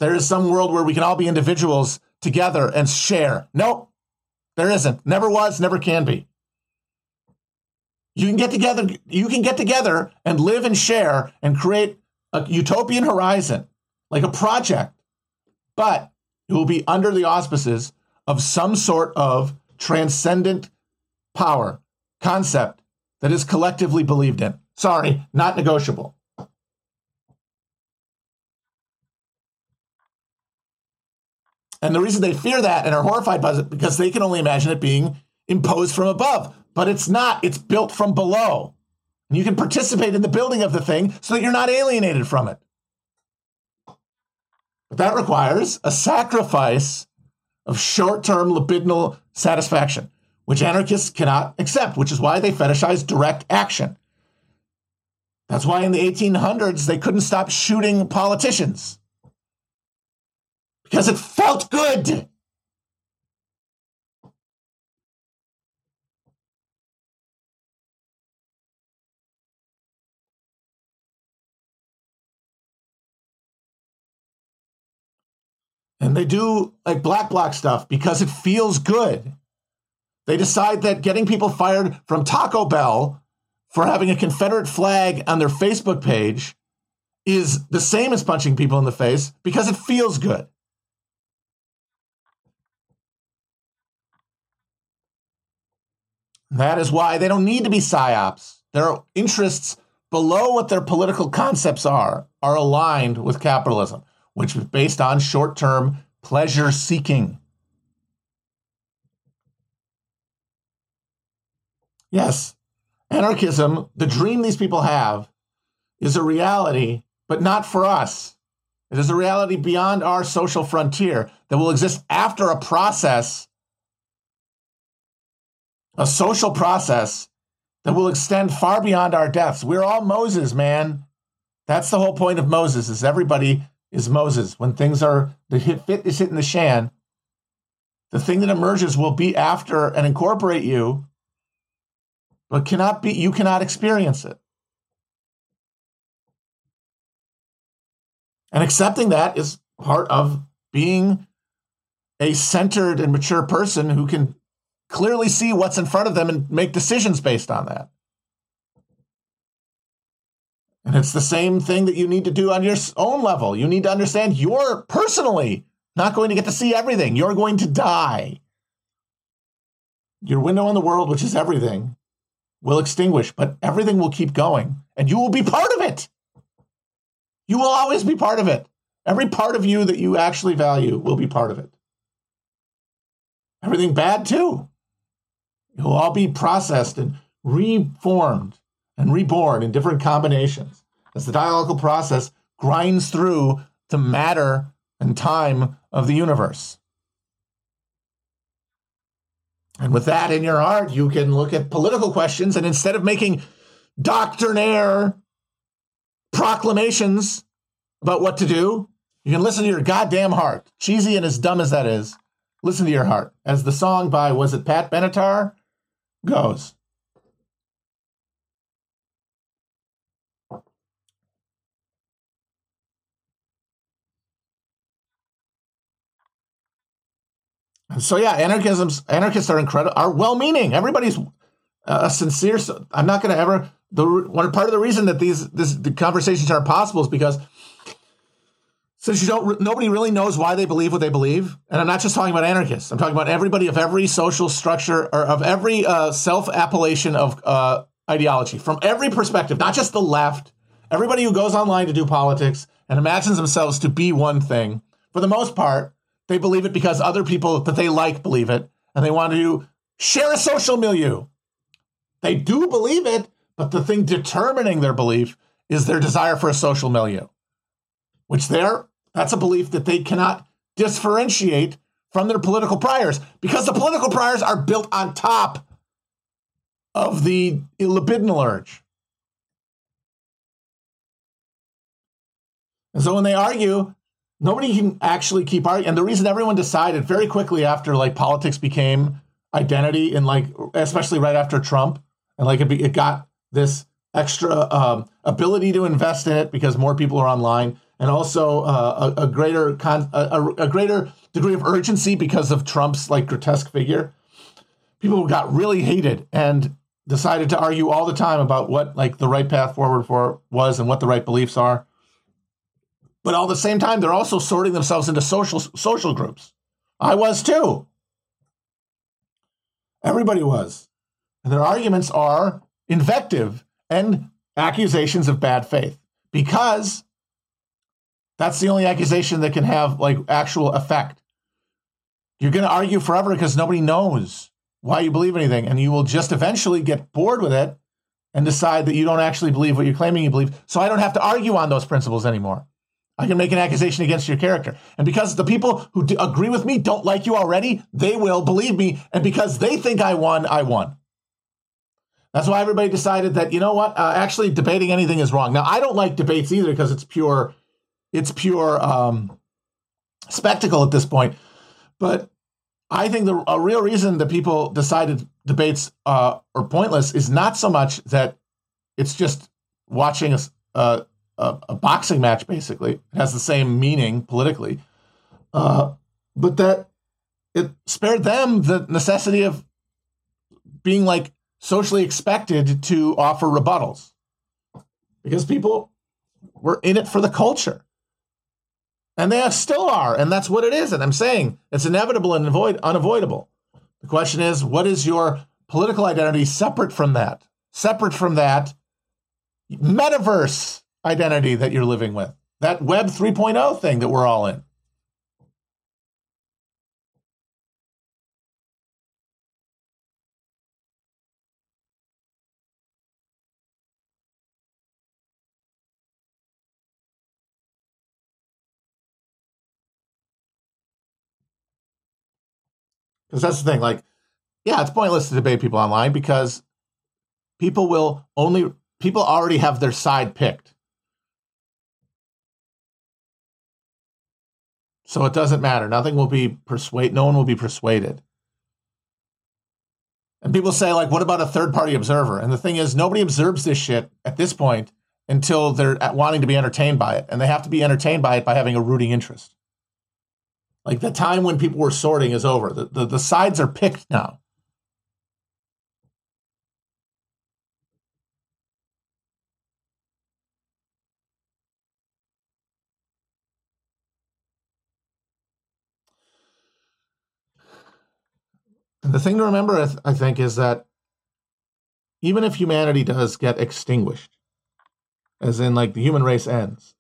there is some world where we can all be individuals together and share. Nope, there isn't. Never was, never can be. You can get together, you can get together and live and share and create a utopian horizon, like a project, but it will be under the auspices of some sort of transcendent power concept that is collectively believed in. Sorry, not negotiable. And the reason they fear that and are horrified by it because they can only imagine it being imposed from above. But it's not, it's built from below. And you can participate in the building of the thing so that you're not alienated from it. But that requires a sacrifice of short term libidinal satisfaction, which anarchists cannot accept, which is why they fetishize direct action. That's why in the 1800s they couldn't stop shooting politicians because it felt good. They do like black bloc stuff because it feels good. They decide that getting people fired from Taco Bell for having a Confederate flag on their Facebook page is the same as punching people in the face because it feels good. That is why they don't need to be psyops. Their interests below what their political concepts are are aligned with capitalism which is based on short term pleasure seeking. Yes, anarchism, the dream these people have, is a reality, but not for us. It is a reality beyond our social frontier that will exist after a process, a social process that will extend far beyond our deaths. We're all Moses, man. That's the whole point of Moses is everybody is Moses. When things are the hit fit is hitting the shan, the thing that emerges will be after and incorporate you, but cannot be you cannot experience it. And accepting that is part of being a centered and mature person who can clearly see what's in front of them and make decisions based on that. And it's the same thing that you need to do on your own level. You need to understand you're personally not going to get to see everything. You're going to die. Your window on the world, which is everything, will extinguish, but everything will keep going and you will be part of it. You will always be part of it. Every part of you that you actually value will be part of it. Everything bad, too. It will all be processed and reformed and reborn in different combinations as the dialectical process grinds through the matter and time of the universe. And with that in your heart, you can look at political questions and instead of making doctrinaire proclamations about what to do, you can listen to your goddamn heart. Cheesy and as dumb as that is, listen to your heart. As the song by, was it Pat Benatar? goes. So yeah, anarchisms anarchists are incredible are well-meaning. Everybody's uh, sincere. I'm not going to ever the one part of the reason that these this the conversations are possible is because since you don't nobody really knows why they believe what they believe and i'm not just talking about anarchists i'm talking about everybody of every social structure or of every uh, self-appellation of uh, ideology from every perspective not just the left everybody who goes online to do politics and imagines themselves to be one thing for the most part they believe it because other people that they like believe it and they want to share a social milieu they do believe it but the thing determining their belief is their desire for a social milieu which they're that's a belief that they cannot differentiate from their political priors because the political priors are built on top of the libidinal urge. And so when they argue, nobody can actually keep arguing. And the reason everyone decided very quickly after like politics became identity and like, especially right after Trump, and like it, be, it got this extra um, ability to invest in it because more people are online and also uh, a, a, greater con- a, a, greater degree of urgency because of Trump's like grotesque figure. People got really hated and decided to argue all the time about what like the right path forward for was and what the right beliefs are. But all the same time, they're also sorting themselves into social social groups. I was too. Everybody was. And their arguments are invective and accusations of bad faith because that's the only accusation that can have like actual effect. You're going to argue forever because nobody knows why you believe anything, and you will just eventually get bored with it and decide that you don't actually believe what you're claiming you believe. So I don't have to argue on those principles anymore. I can make an accusation against your character. And because the people who agree with me don't like you already, they will believe me. And because they think I won, I won. That's why everybody decided that, you know what, uh, actually debating anything is wrong. Now, I don't like debates either because it's pure it's pure um, spectacle at this point. But I think the a real reason that people decided debates uh, are pointless is not so much that it's just watching a, a, a boxing match. Basically, it has the same meaning politically, uh, but that it spared them the necessity of being like socially expected to offer rebuttals because people were in it for the culture. And they still are. And that's what it is. And I'm saying it's inevitable and avoid, unavoidable. The question is, what is your political identity separate from that? Separate from that metaverse identity that you're living with, that Web 3.0 thing that we're all in. Because that's the thing, like, yeah, it's pointless to debate people online because people will only people already have their side picked. So it doesn't matter. Nothing will be persuade. No one will be persuaded. And people say, like, what about a third party observer? And the thing is, nobody observes this shit at this point until they're wanting to be entertained by it. And they have to be entertained by it by having a rooting interest. Like the time when people were sorting is over. The, the, the sides are picked now. And the thing to remember, I think, is that even if humanity does get extinguished, as in like the human race ends,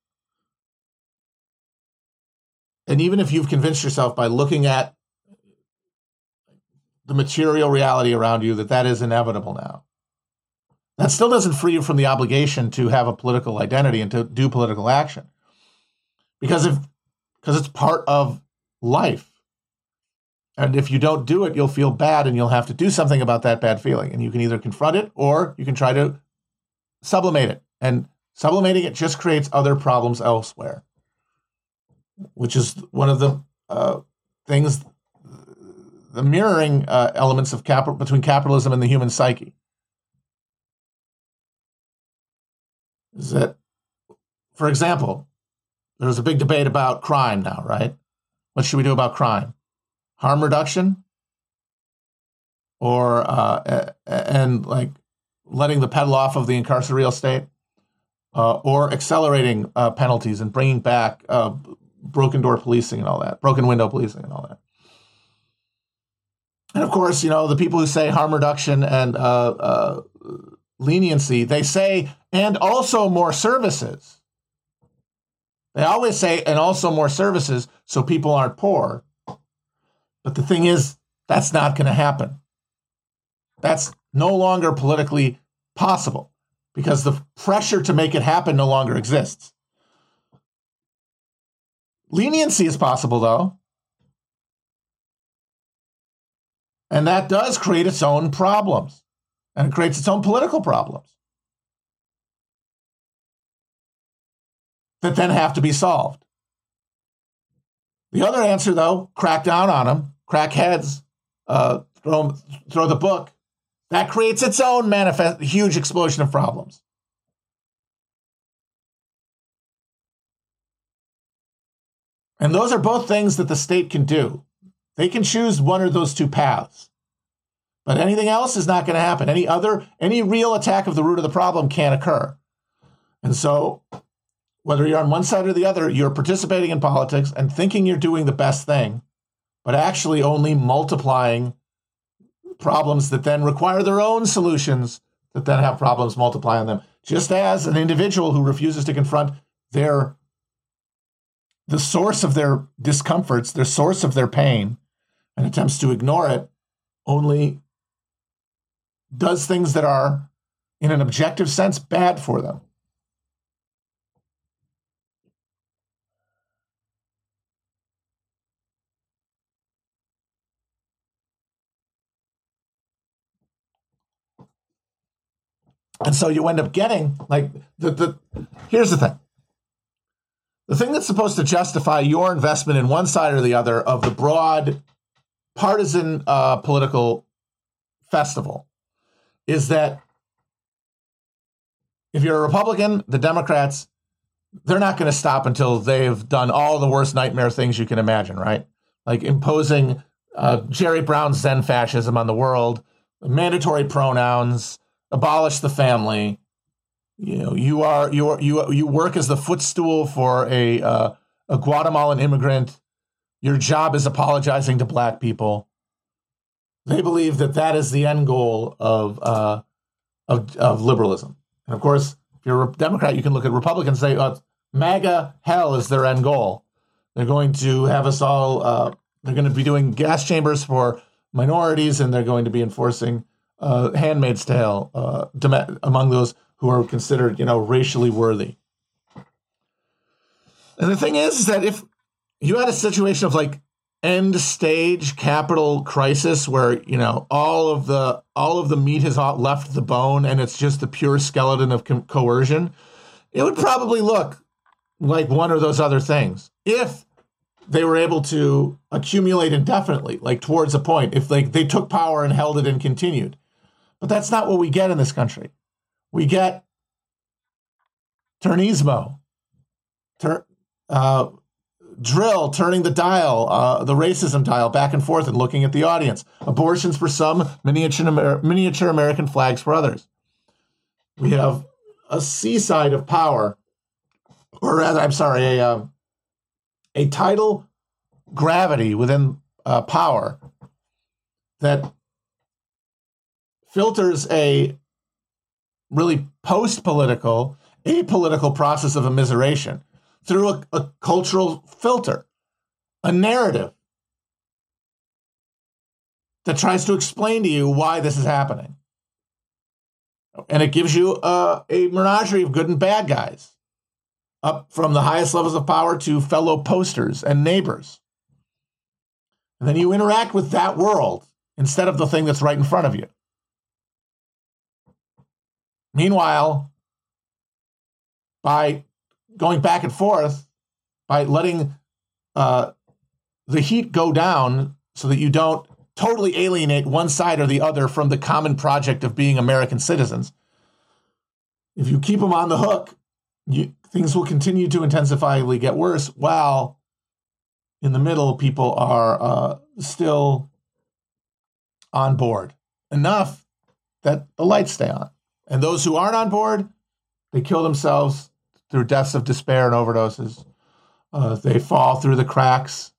and even if you've convinced yourself by looking at the material reality around you that that is inevitable now, that still doesn't free you from the obligation to have a political identity and to do political action. Because if because it's part of life. And if you don't do it, you'll feel bad and you'll have to do something about that bad feeling. And you can either confront it or you can try to sublimate it. And sublimating it just creates other problems elsewhere, which is one of the uh, things, the mirroring uh, elements of capital between capitalism and the human psyche. Is that, for example, there's a big debate about crime now, right? What should we do about crime? Harm reduction or uh, and like letting the pedal off of the incarceral state uh, or accelerating uh, penalties and bringing back uh, broken door policing and all that broken window policing and all that. And of course you know the people who say harm reduction and uh, uh, leniency they say and also more services. They always say and also more services so people aren't poor but the thing is, that's not going to happen. That's no longer politically possible because the pressure to make it happen no longer exists. Leniency is possible, though. And that does create its own problems, and it creates its own political problems that then have to be solved. The other answer, though, crack down on them, crack heads, uh, throw, throw the book. That creates its own manifest, huge explosion of problems. And those are both things that the state can do. They can choose one of those two paths. But anything else is not going to happen. Any other, any real attack of the root of the problem can't occur. And so whether you're on one side or the other, you're participating in politics and thinking you're doing the best thing, but actually only multiplying problems that then require their own solutions that then have problems multiply on them. Just as an individual who refuses to confront their the source of their discomforts, their source of their pain, and attempts to ignore it, only does things that are, in an objective sense, bad for them. And so you end up getting like the, the here's the thing. The thing that's supposed to justify your investment in one side or the other of the broad partisan uh, political festival is that if you're a Republican, the Democrats, they're not going to stop until they've done all the worst nightmare things you can imagine, right? Like imposing uh, Jerry Brown's Zen fascism on the world, mandatory pronouns, abolish the family. You know, you are you are you you work as the footstool for a uh, a Guatemalan immigrant. Your job is apologizing to black people. They believe that that is the end goal of uh, of, of liberalism. And of course, if you're a Democrat, you can look at Republicans and say, oh, MAGA hell is their end goal. They're going to have us all. Uh, they're going to be doing gas chambers for minorities, and they're going to be enforcing uh, Handmaid's Tale uh, among those who are considered, you know, racially worthy. And the thing is, is that if you had a situation of like end stage capital crisis where you know all of the all of the meat has left the bone and it's just the pure skeleton of co- coercion it would probably look like one of those other things if they were able to accumulate indefinitely like towards a point if they, they took power and held it and continued but that's not what we get in this country we get turnismo tur- uh, drill turning the dial, uh, the racism dial back and forth and looking at the audience. Abortions for some, miniature, Amer- miniature American flags for others. We have a seaside of power, or rather, I'm sorry, a, uh, a tidal gravity within uh, power that filters a really post political, apolitical process of immiseration through a, a cultural filter, a narrative that tries to explain to you why this is happening. And it gives you a, a menagerie of good and bad guys, up from the highest levels of power to fellow posters and neighbors. And then you interact with that world instead of the thing that's right in front of you. Meanwhile, by going back and forth by letting uh, the heat go down so that you don't totally alienate one side or the other from the common project of being American citizens. If you keep them on the hook, you, things will continue to intensifyly get worse while in the middle people are uh, still on board enough that the lights stay on. And those who aren't on board, they kill themselves through deaths of despair and overdoses. Uh, they fall through the cracks,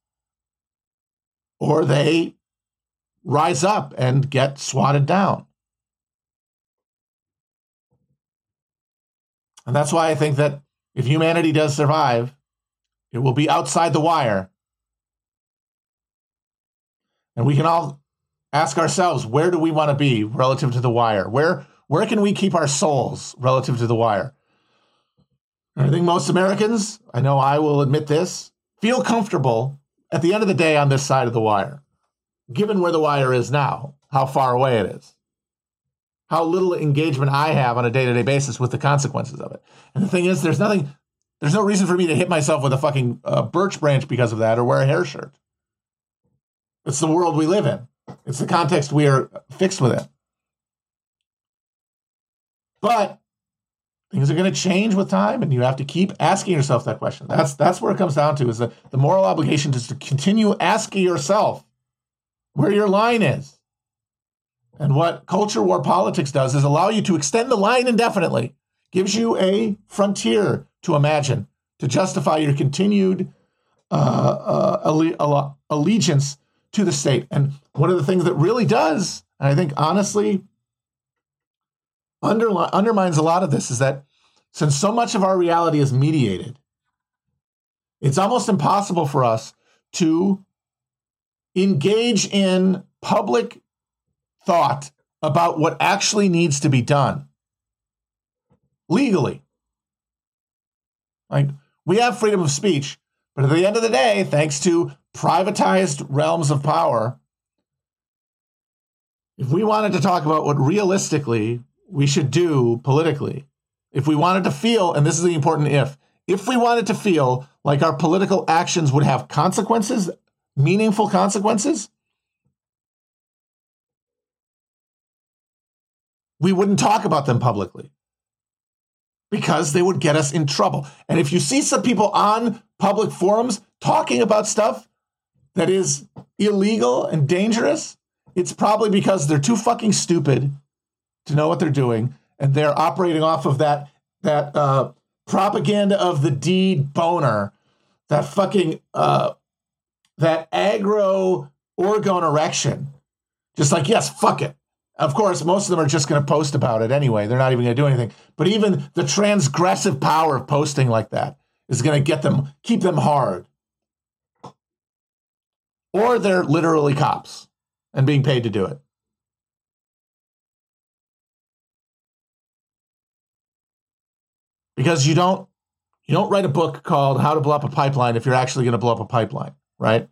or they rise up and get swatted down. And that's why I think that if humanity does survive, it will be outside the wire. And we can all ask ourselves, where do we want to be relative to the wire? Where where can we keep our souls relative to the wire? I think most Americans, I know I will admit this, feel comfortable at the end of the day on this side of the wire, given where the wire is now, how far away it is, how little engagement I have on a day to day basis with the consequences of it. And the thing is, there's nothing, there's no reason for me to hit myself with a fucking uh, birch branch because of that or wear a hair shirt. It's the world we live in, it's the context we are fixed within. But things are going to change with time and you have to keep asking yourself that question. That's that's where it comes down to is that the moral obligation is to continue asking yourself where your line is. And what culture war politics does is allow you to extend the line indefinitely. Gives you a frontier to imagine to justify your continued uh, uh, allegiance to the state. And one of the things that really does and i think honestly underli- undermines a lot of this is that since so much of our reality is mediated, it's almost impossible for us to engage in public thought about what actually needs to be done legally. Like we have freedom of speech, but at the end of the day, thanks to privatized realms of power, if we wanted to talk about what realistically we should do politically. If we wanted to feel, and this is the important if, if we wanted to feel like our political actions would have consequences, meaningful consequences, we wouldn't talk about them publicly because they would get us in trouble. And if you see some people on public forums talking about stuff that is illegal and dangerous, it's probably because they're too fucking stupid to know what they're doing, and they're operating off of that that uh, propaganda of the deed boner, that fucking uh, that aggro orgone erection. Just like yes, fuck it. Of course, most of them are just going to post about it anyway. They're not even going to do anything. But even the transgressive power of posting like that is going to get them, keep them hard. Or they're literally cops and being paid to do it. Because you don't you don't write a book called How to Blow Up a Pipeline if you're actually going to blow up a pipeline, right?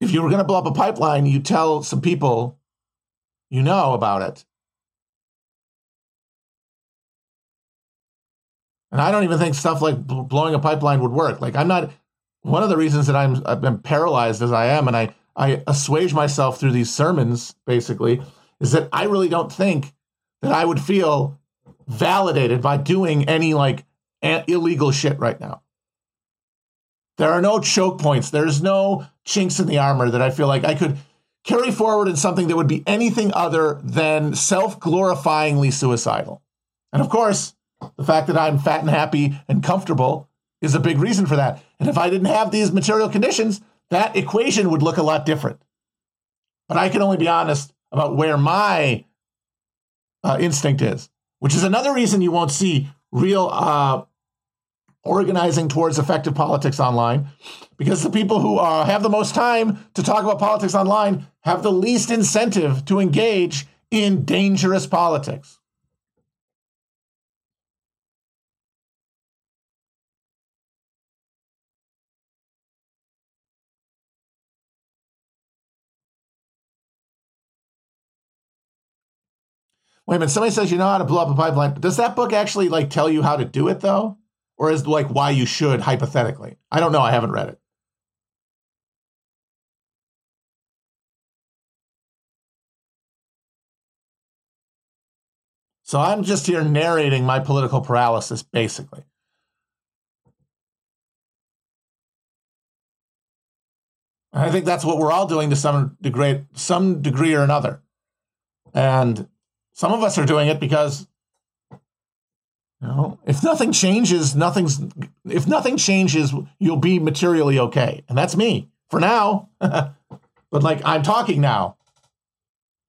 if you were going to blow up a pipeline, you tell some people you know about it. And I don't even think stuff like blowing a pipeline would work. Like I'm not one of the reasons that I'm I've been paralyzed as I am, and I I assuage myself through these sermons basically is that I really don't think that I would feel validated by doing any like illegal shit right now. There are no choke points. There's no chinks in the armor that I feel like I could carry forward in something that would be anything other than self glorifyingly suicidal. And of course, the fact that I'm fat and happy and comfortable is a big reason for that. And if I didn't have these material conditions, that equation would look a lot different. But I can only be honest about where my uh, instinct is, which is another reason you won't see real uh, organizing towards effective politics online, because the people who uh, have the most time to talk about politics online have the least incentive to engage in dangerous politics. Wait a minute. Somebody says you know how to blow up a pipeline. Does that book actually like tell you how to do it though, or is like why you should hypothetically? I don't know. I haven't read it. So I'm just here narrating my political paralysis, basically. I think that's what we're all doing to some degree, some degree or another. And some of us are doing it because you know, if nothing changes, nothing's if nothing changes, you'll be materially okay. And that's me for now. but like I'm talking now.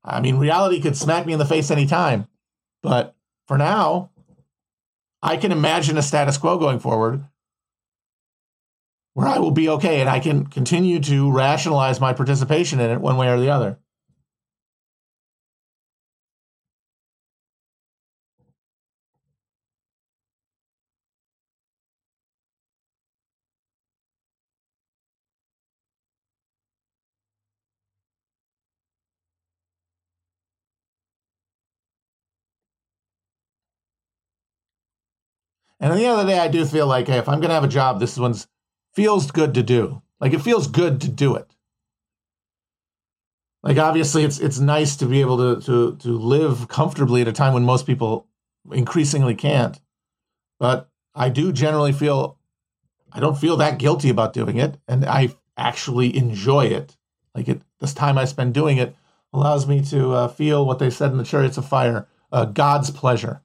I mean, reality could smack me in the face anytime. But for now, I can imagine a status quo going forward where I will be okay and I can continue to rationalize my participation in it one way or the other. And at the end of the day, I do feel like hey, if I'm going to have a job, this one's feels good to do. Like it feels good to do it. Like obviously, it's it's nice to be able to to to live comfortably at a time when most people increasingly can't. But I do generally feel I don't feel that guilty about doing it, and I actually enjoy it. Like it, this time I spend doing it allows me to uh, feel what they said in the Chariots of Fire, uh, God's pleasure.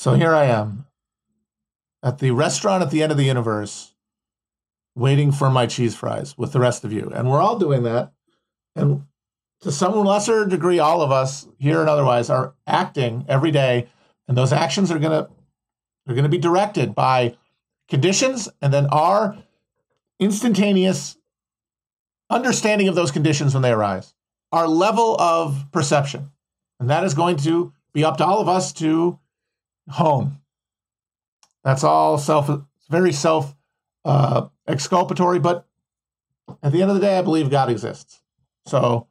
So here I am at the restaurant at the end of the universe, waiting for my cheese fries with the rest of you. And we're all doing that. And to some lesser degree, all of us here and otherwise are acting every day. And those actions are gonna are gonna be directed by conditions and then our instantaneous understanding of those conditions when they arise, our level of perception. And that is going to be up to all of us to home. That's all self, very self uh, exculpatory, but at the end of the day, I believe God exists. So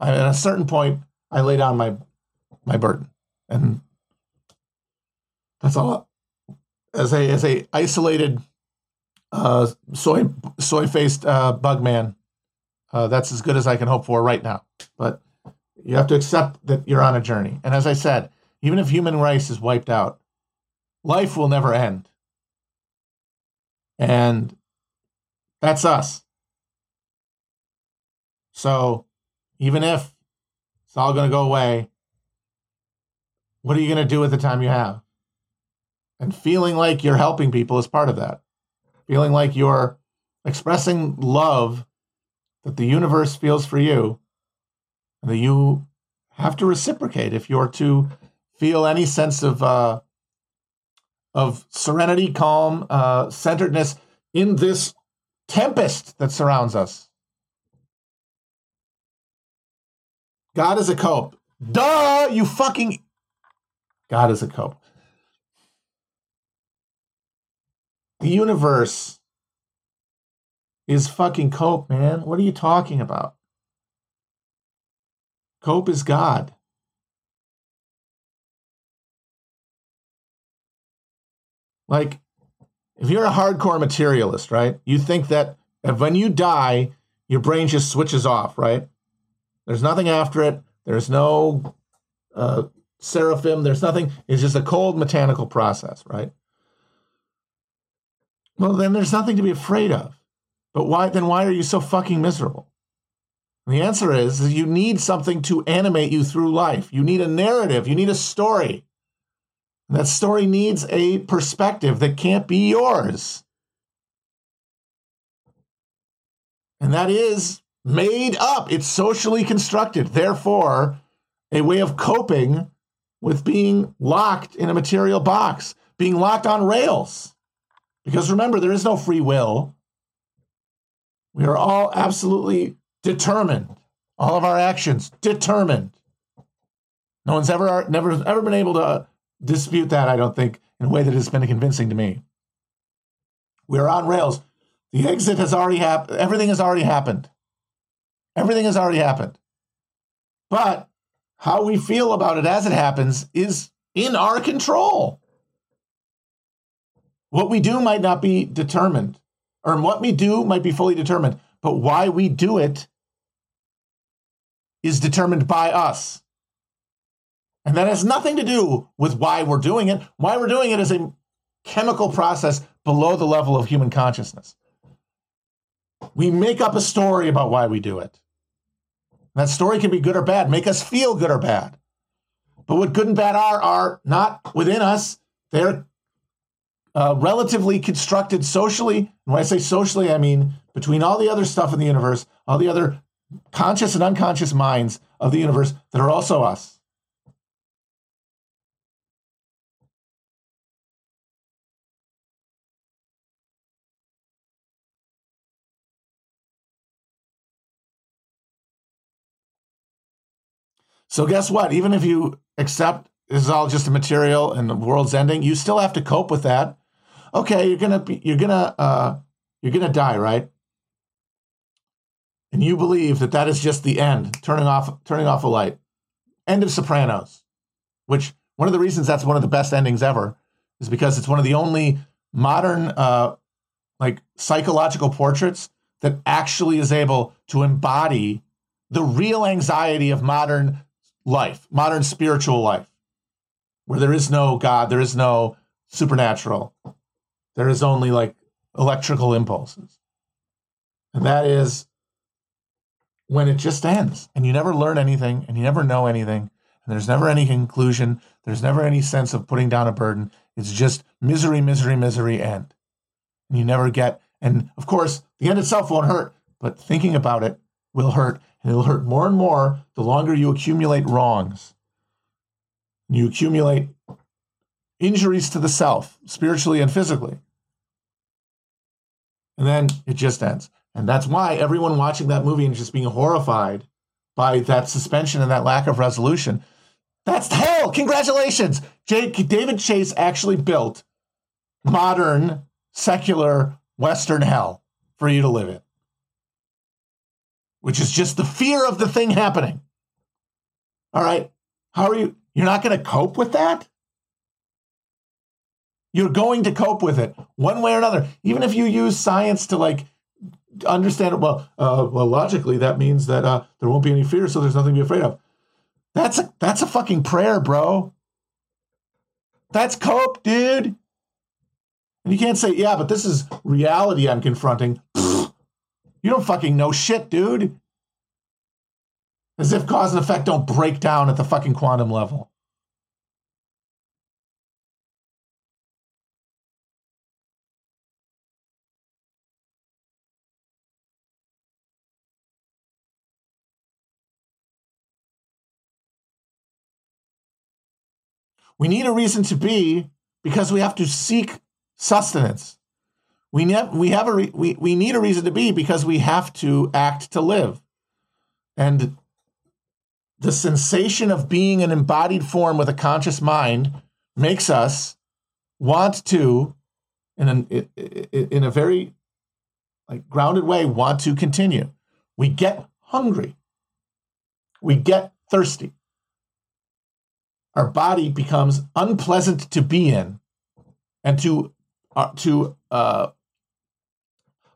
I, at a certain point, I lay down my my burden, and that's all. As a as a isolated uh, soy soy faced uh, bug man, uh, that's as good as I can hope for right now. But you have to accept that you're on a journey, and as I said, even if human race is wiped out, life will never end. And that's us. So even if it's all going to go away, what are you going to do with the time you have? And feeling like you're helping people is part of that. Feeling like you're expressing love that the universe feels for you and that you have to reciprocate if you're to feel any sense of uh, of serenity, calm, uh, centeredness in this tempest that surrounds us. God is a cope. Duh, you fucking. God is a cope. The universe is fucking cope, man. What are you talking about? Cope is God. Like, if you're a hardcore materialist, right, you think that when you die, your brain just switches off, right? There's nothing after it. There's no uh, seraphim. There's nothing. It's just a cold mechanical process, right? Well, then there's nothing to be afraid of. But why? Then why are you so fucking miserable? And the answer is, is you need something to animate you through life. You need a narrative. You need a story. And that story needs a perspective that can't be yours. And that is made up. It's socially constructed. Therefore, a way of coping with being locked in a material box, being locked on rails. Because remember, there is no free will. We are all absolutely determined. All of our actions determined. No one's ever never ever been able to dispute that, I don't think, in a way that has been convincing to me. We're on rails. The exit has already happened. Everything has already happened. Everything has already happened. But how we feel about it as it happens is in our control. What we do might not be determined, or what we do might be fully determined, but why we do it is determined by us. And that has nothing to do with why we're doing it. Why we're doing it is a chemical process below the level of human consciousness. We make up a story about why we do it. That story can be good or bad, make us feel good or bad. But what good and bad are, are not within us. They're uh, relatively constructed socially. And when I say socially, I mean between all the other stuff in the universe, all the other conscious and unconscious minds of the universe that are also us. So guess what? Even if you accept this is all just a material and the world's ending, you still have to cope with that. Okay, you're gonna be, you're gonna uh, you're gonna die, right? And you believe that that is just the end, turning off turning off a light, end of Sopranos. Which one of the reasons that's one of the best endings ever is because it's one of the only modern uh, like psychological portraits that actually is able to embody the real anxiety of modern life, modern spiritual life, where there is no God, there is no supernatural, there is only like electrical impulses. And that is when it just ends and you never learn anything and you never know anything and there's never any conclusion, there's never any sense of putting down a burden. It's just misery, misery, misery, end. And you never get, and of course, the end itself won't hurt, but thinking about it will hurt and it'll hurt more and more the longer you accumulate wrongs. You accumulate injuries to the self, spiritually and physically. And then it just ends. And that's why everyone watching that movie and just being horrified by that suspension and that lack of resolution. That's hell. Congratulations. Jake, David Chase actually built modern, secular, Western hell for you to live in which is just the fear of the thing happening. All right. How are you? You're not going to cope with that? You're going to cope with it one way or another. Even if you use science to like understand it, well, uh, well, logically, that means that uh, there won't be any fear, so there's nothing to be afraid of. That's a, that's a fucking prayer, bro. That's cope, dude. And you can't say, yeah, but this is reality I'm confronting. You don't fucking know shit, dude. As if cause and effect don't break down at the fucking quantum level. We need a reason to be because we have to seek sustenance. We, ne- we, have a re- we, we need a reason to be because we have to act to live. And the sensation of being an embodied form with a conscious mind makes us want to, in, an, in a very like grounded way, want to continue. We get hungry. We get thirsty. Our body becomes unpleasant to be in, and to uh, to uh,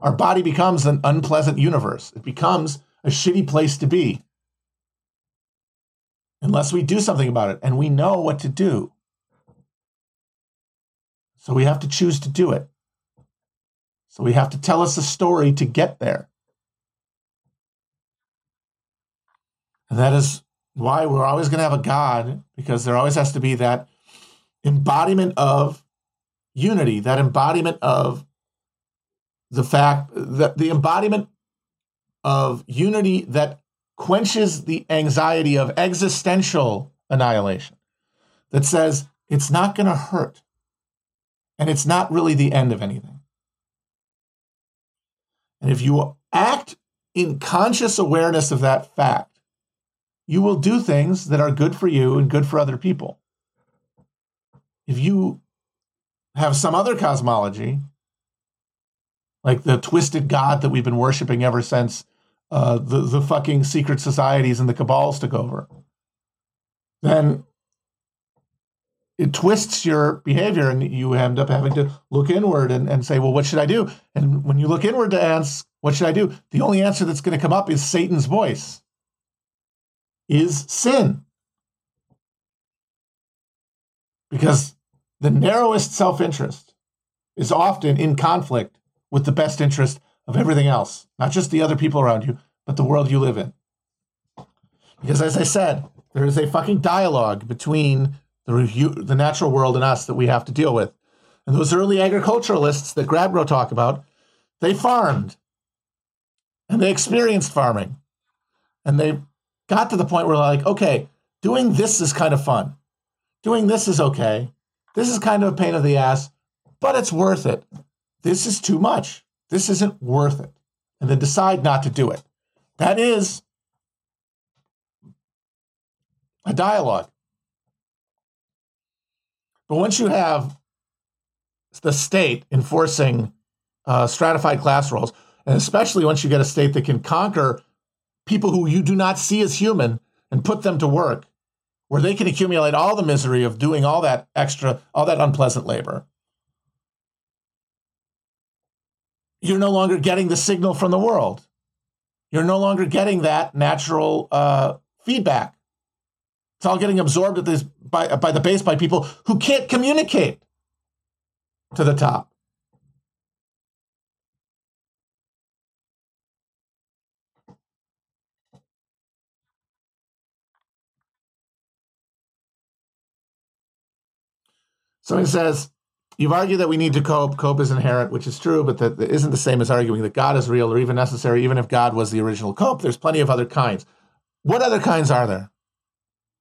our body becomes an unpleasant universe. It becomes a shitty place to be unless we do something about it, and we know what to do. So we have to choose to do it. So we have to tell us a story to get there. And that is why we're always going to have a God, because there always has to be that embodiment of unity, that embodiment of the fact that the embodiment of unity that quenches the anxiety of existential annihilation, that says it's not going to hurt and it's not really the end of anything. And if you act in conscious awareness of that fact, you will do things that are good for you and good for other people. If you have some other cosmology, like the twisted God that we've been worshiping ever since uh, the, the fucking secret societies and the cabals took over, then it twists your behavior and you end up having to look inward and, and say, well, what should I do? And when you look inward to ask, what should I do? The only answer that's going to come up is Satan's voice, is sin. Because the narrowest self interest is often in conflict with the best interest of everything else, not just the other people around you, but the world you live in. Because as I said, there is a fucking dialogue between the, the natural world and us that we have to deal with. And those early agriculturalists that Graeber talk about, they farmed and they experienced farming. And they got to the point where like, okay, doing this is kind of fun. Doing this is okay. This is kind of a pain in the ass, but it's worth it. This is too much. This isn't worth it. And then decide not to do it. That is a dialogue. But once you have the state enforcing uh, stratified class roles, and especially once you get a state that can conquer people who you do not see as human and put them to work, where they can accumulate all the misery of doing all that extra, all that unpleasant labor. You're no longer getting the signal from the world. You're no longer getting that natural uh, feedback. It's all getting absorbed at this by by the base by people who can't communicate to the top. So he says, You've argued that we need to cope. Cope is inherent, which is true, but that isn't the same as arguing that God is real or even necessary, even if God was the original cope. There's plenty of other kinds. What other kinds are there?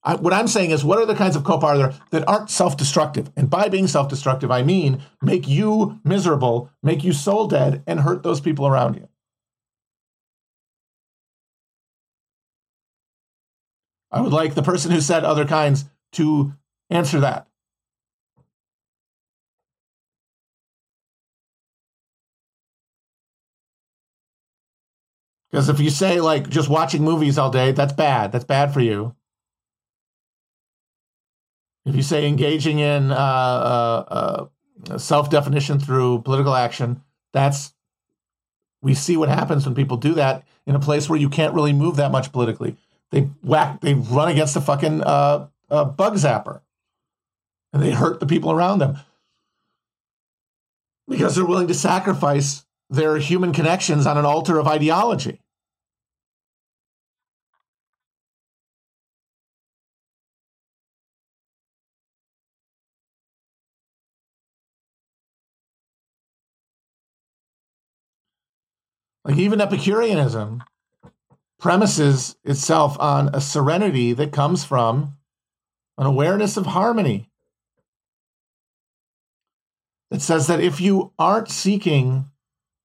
I, what I'm saying is, what other kinds of cope are there that aren't self destructive? And by being self destructive, I mean make you miserable, make you soul dead, and hurt those people around you. I would like the person who said other kinds to answer that. Because if you say, like, just watching movies all day, that's bad. That's bad for you. If you say engaging in uh, uh, uh, self definition through political action, that's we see what happens when people do that in a place where you can't really move that much politically. They whack, they run against a fucking uh, bug zapper, and they hurt the people around them because they're willing to sacrifice their human connections on an altar of ideology. Like even Epicureanism premises itself on a serenity that comes from an awareness of harmony. that says that if you aren't seeking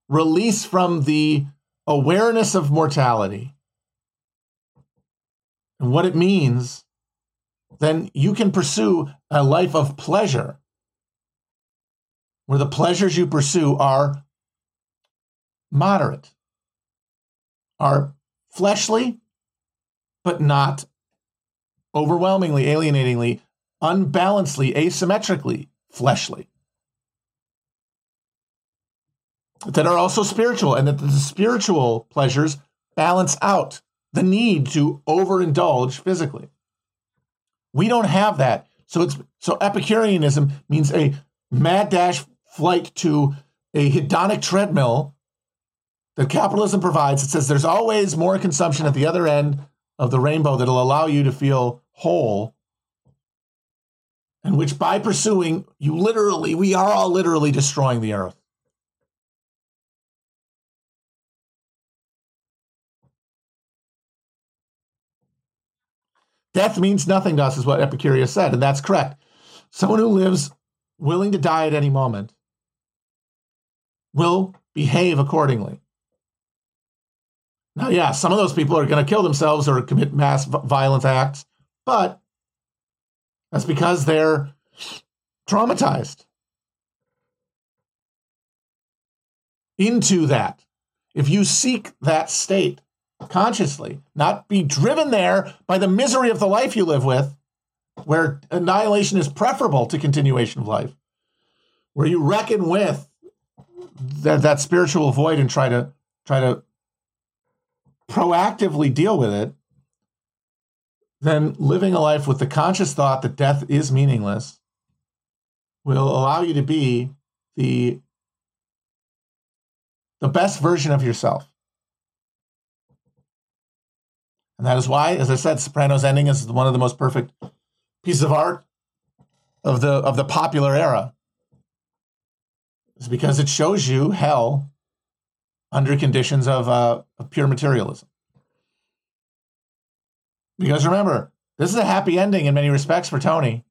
release from the awareness of mortality and what it means, then you can pursue a life of pleasure where the pleasures you pursue are moderate, are fleshly, but not overwhelmingly, alienatingly, unbalancedly, asymmetrically fleshly. That are also spiritual, and that the spiritual pleasures balance out the need to overindulge physically. We don't have that. So it's so Epicureanism means a mad dash flight to a hedonic treadmill that capitalism provides. It says there's always more consumption at the other end of the rainbow that'll allow you to feel whole. And which by pursuing, you literally, we are all literally destroying the earth. Death means nothing to us, is what Epicurus said, and that's correct. Someone who lives willing to die at any moment will behave accordingly. Now, yeah, some of those people are going to kill themselves or commit mass violent acts, but that's because they're traumatized into that. If you seek that state consciously, not be driven there by the misery of the life you live with, where annihilation is preferable to continuation of life, where you reckon with that, that spiritual void and try to try to proactively deal with it, then living a life with the conscious thought that death is meaningless will allow you to be the the best version of yourself. And that is why, as I said, Sopranos ending is one of the most perfect pieces of art of the of the popular era. It's because it shows you hell under conditions of, uh, of pure materialism. Because remember, this is a happy ending in many respects for Tony.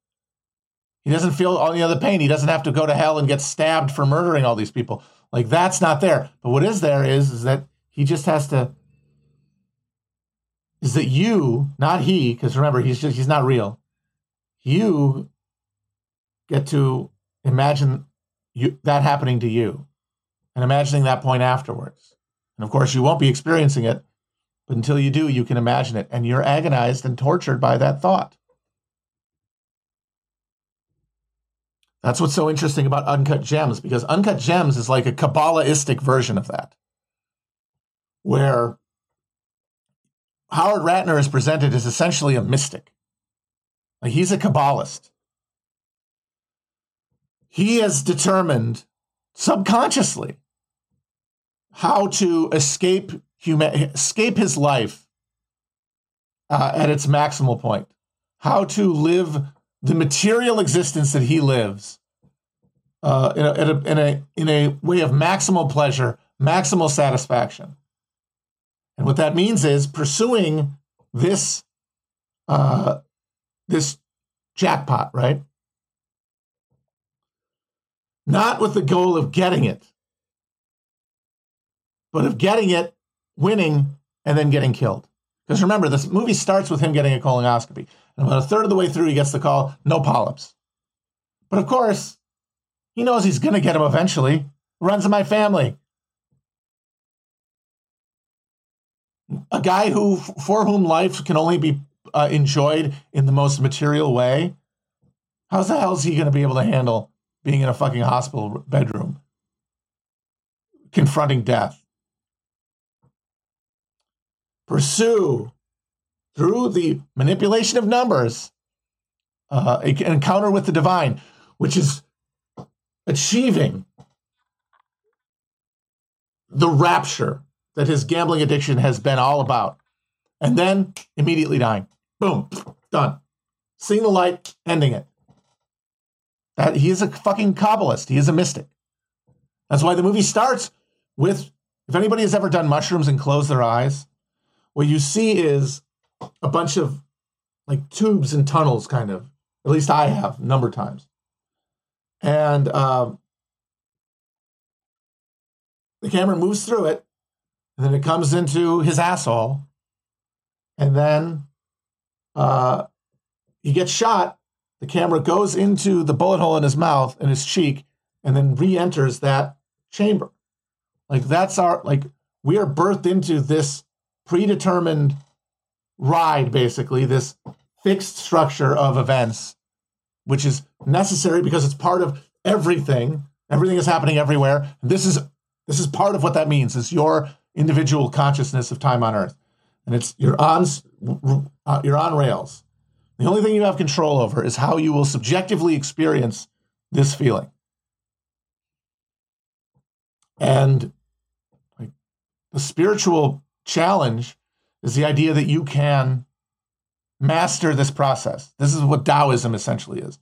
He doesn't feel any other pain. He doesn't have to go to hell and get stabbed for murdering all these people. Like that's not there. But what is there is, is that he just has to is that you, not he, because remember he's just he's not real. You get to imagine you that happening to you and imagining that point afterwards. And of course, you won't be experiencing it, but until you do, you can imagine it. And you're agonized and tortured by that thought. That's what's so interesting about Uncut Gems, because Uncut Gems is like a Kabbalistic version of that, where Howard Ratner is presented as essentially a mystic. Like he's a Kabbalist. He has determined subconsciously how to escape human, escape his life uh, at its maximal point, how to live the material existence that he lives uh, in, a, in, a, in, a, in a way of maximal pleasure, maximal satisfaction. And what that means is pursuing this uh, this jackpot, right? Not with the goal of getting it, but of getting it, winning, and then getting killed. Because remember, this movie starts with him getting a colonoscopy. And about a third of the way through, he gets the call, no polyps. But of course, he knows he's going to get them eventually. Runs in my family. A guy who, for whom life can only be uh, enjoyed in the most material way. How the hell is he going to be able to handle being in a fucking hospital bedroom, confronting death? pursue through the manipulation of numbers uh, an encounter with the divine, which is achieving the rapture that his gambling addiction has been all about, and then immediately dying. Boom, done. Seeing the light, ending it. That he is a fucking kabbalist. He is a mystic. That's why the movie starts with if anybody has ever done mushrooms and closed their eyes, what you see is a bunch of like tubes and tunnels, kind of. At least I have a number of times. And um, the camera moves through it, and then it comes into his asshole, and then uh, he gets shot. The camera goes into the bullet hole in his mouth and his cheek, and then re-enters that chamber. Like that's our like we are birthed into this predetermined ride, basically this fixed structure of events, which is necessary because it's part of everything. Everything is happening everywhere. This is this is part of what that means. It's your individual consciousness of time on Earth, and it's you're on uh, you're on rails. The only thing you have control over is how you will subjectively experience this feeling. And like, the spiritual challenge is the idea that you can master this process. This is what Taoism essentially is.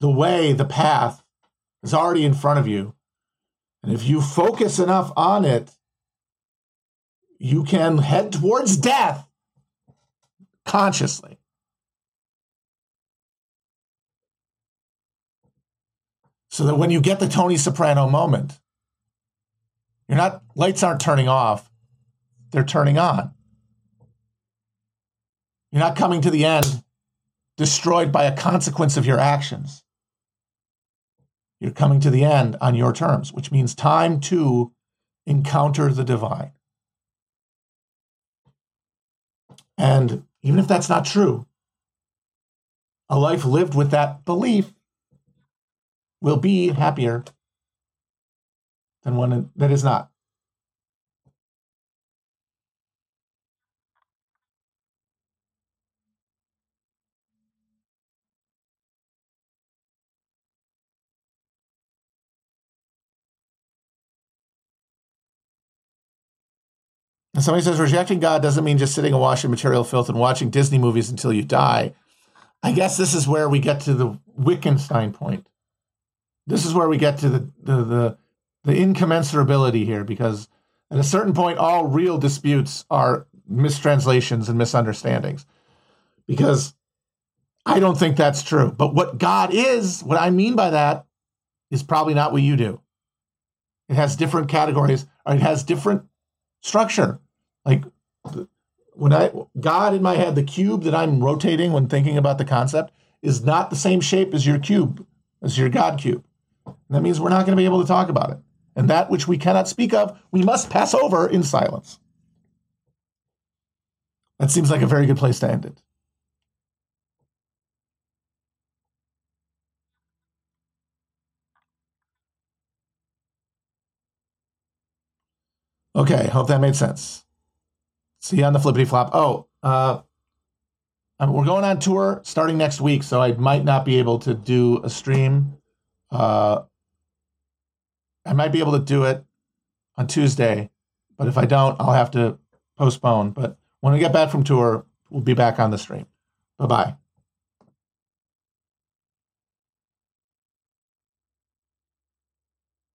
The way, the path is already in front of you. And if you focus enough on it, you can head towards death consciously. So that when you get the Tony Soprano moment, you're not, lights aren't turning off, they're turning on. You're not coming to the end destroyed by a consequence of your actions. You're coming to the end on your terms, which means time to encounter the divine. And even if that's not true, a life lived with that belief will be happier than one that is not. And somebody says rejecting God doesn't mean just sitting and washing material filth and watching Disney movies until you die. I guess this is where we get to the Wittgenstein point. This is where we get to the the the, the incommensurability here, because at a certain point, all real disputes are mistranslations and misunderstandings. Because I don't think that's true. But what God is, what I mean by that, is probably not what you do. It has different categories, or it has different structure. Like when I God in my head, the cube that I'm rotating when thinking about the concept is not the same shape as your cube, as your God cube. And that means we're not going to be able to talk about it. And that which we cannot speak of, we must pass over in silence. That seems like a very good place to end it. Okay, hope that made sense. See you on the flippity flop. Oh, uh, we're going on tour starting next week, so I might not be able to do a stream. Uh, I might be able to do it on Tuesday, but if I don't, I'll have to postpone. But when we get back from tour, we'll be back on the stream. Bye bye.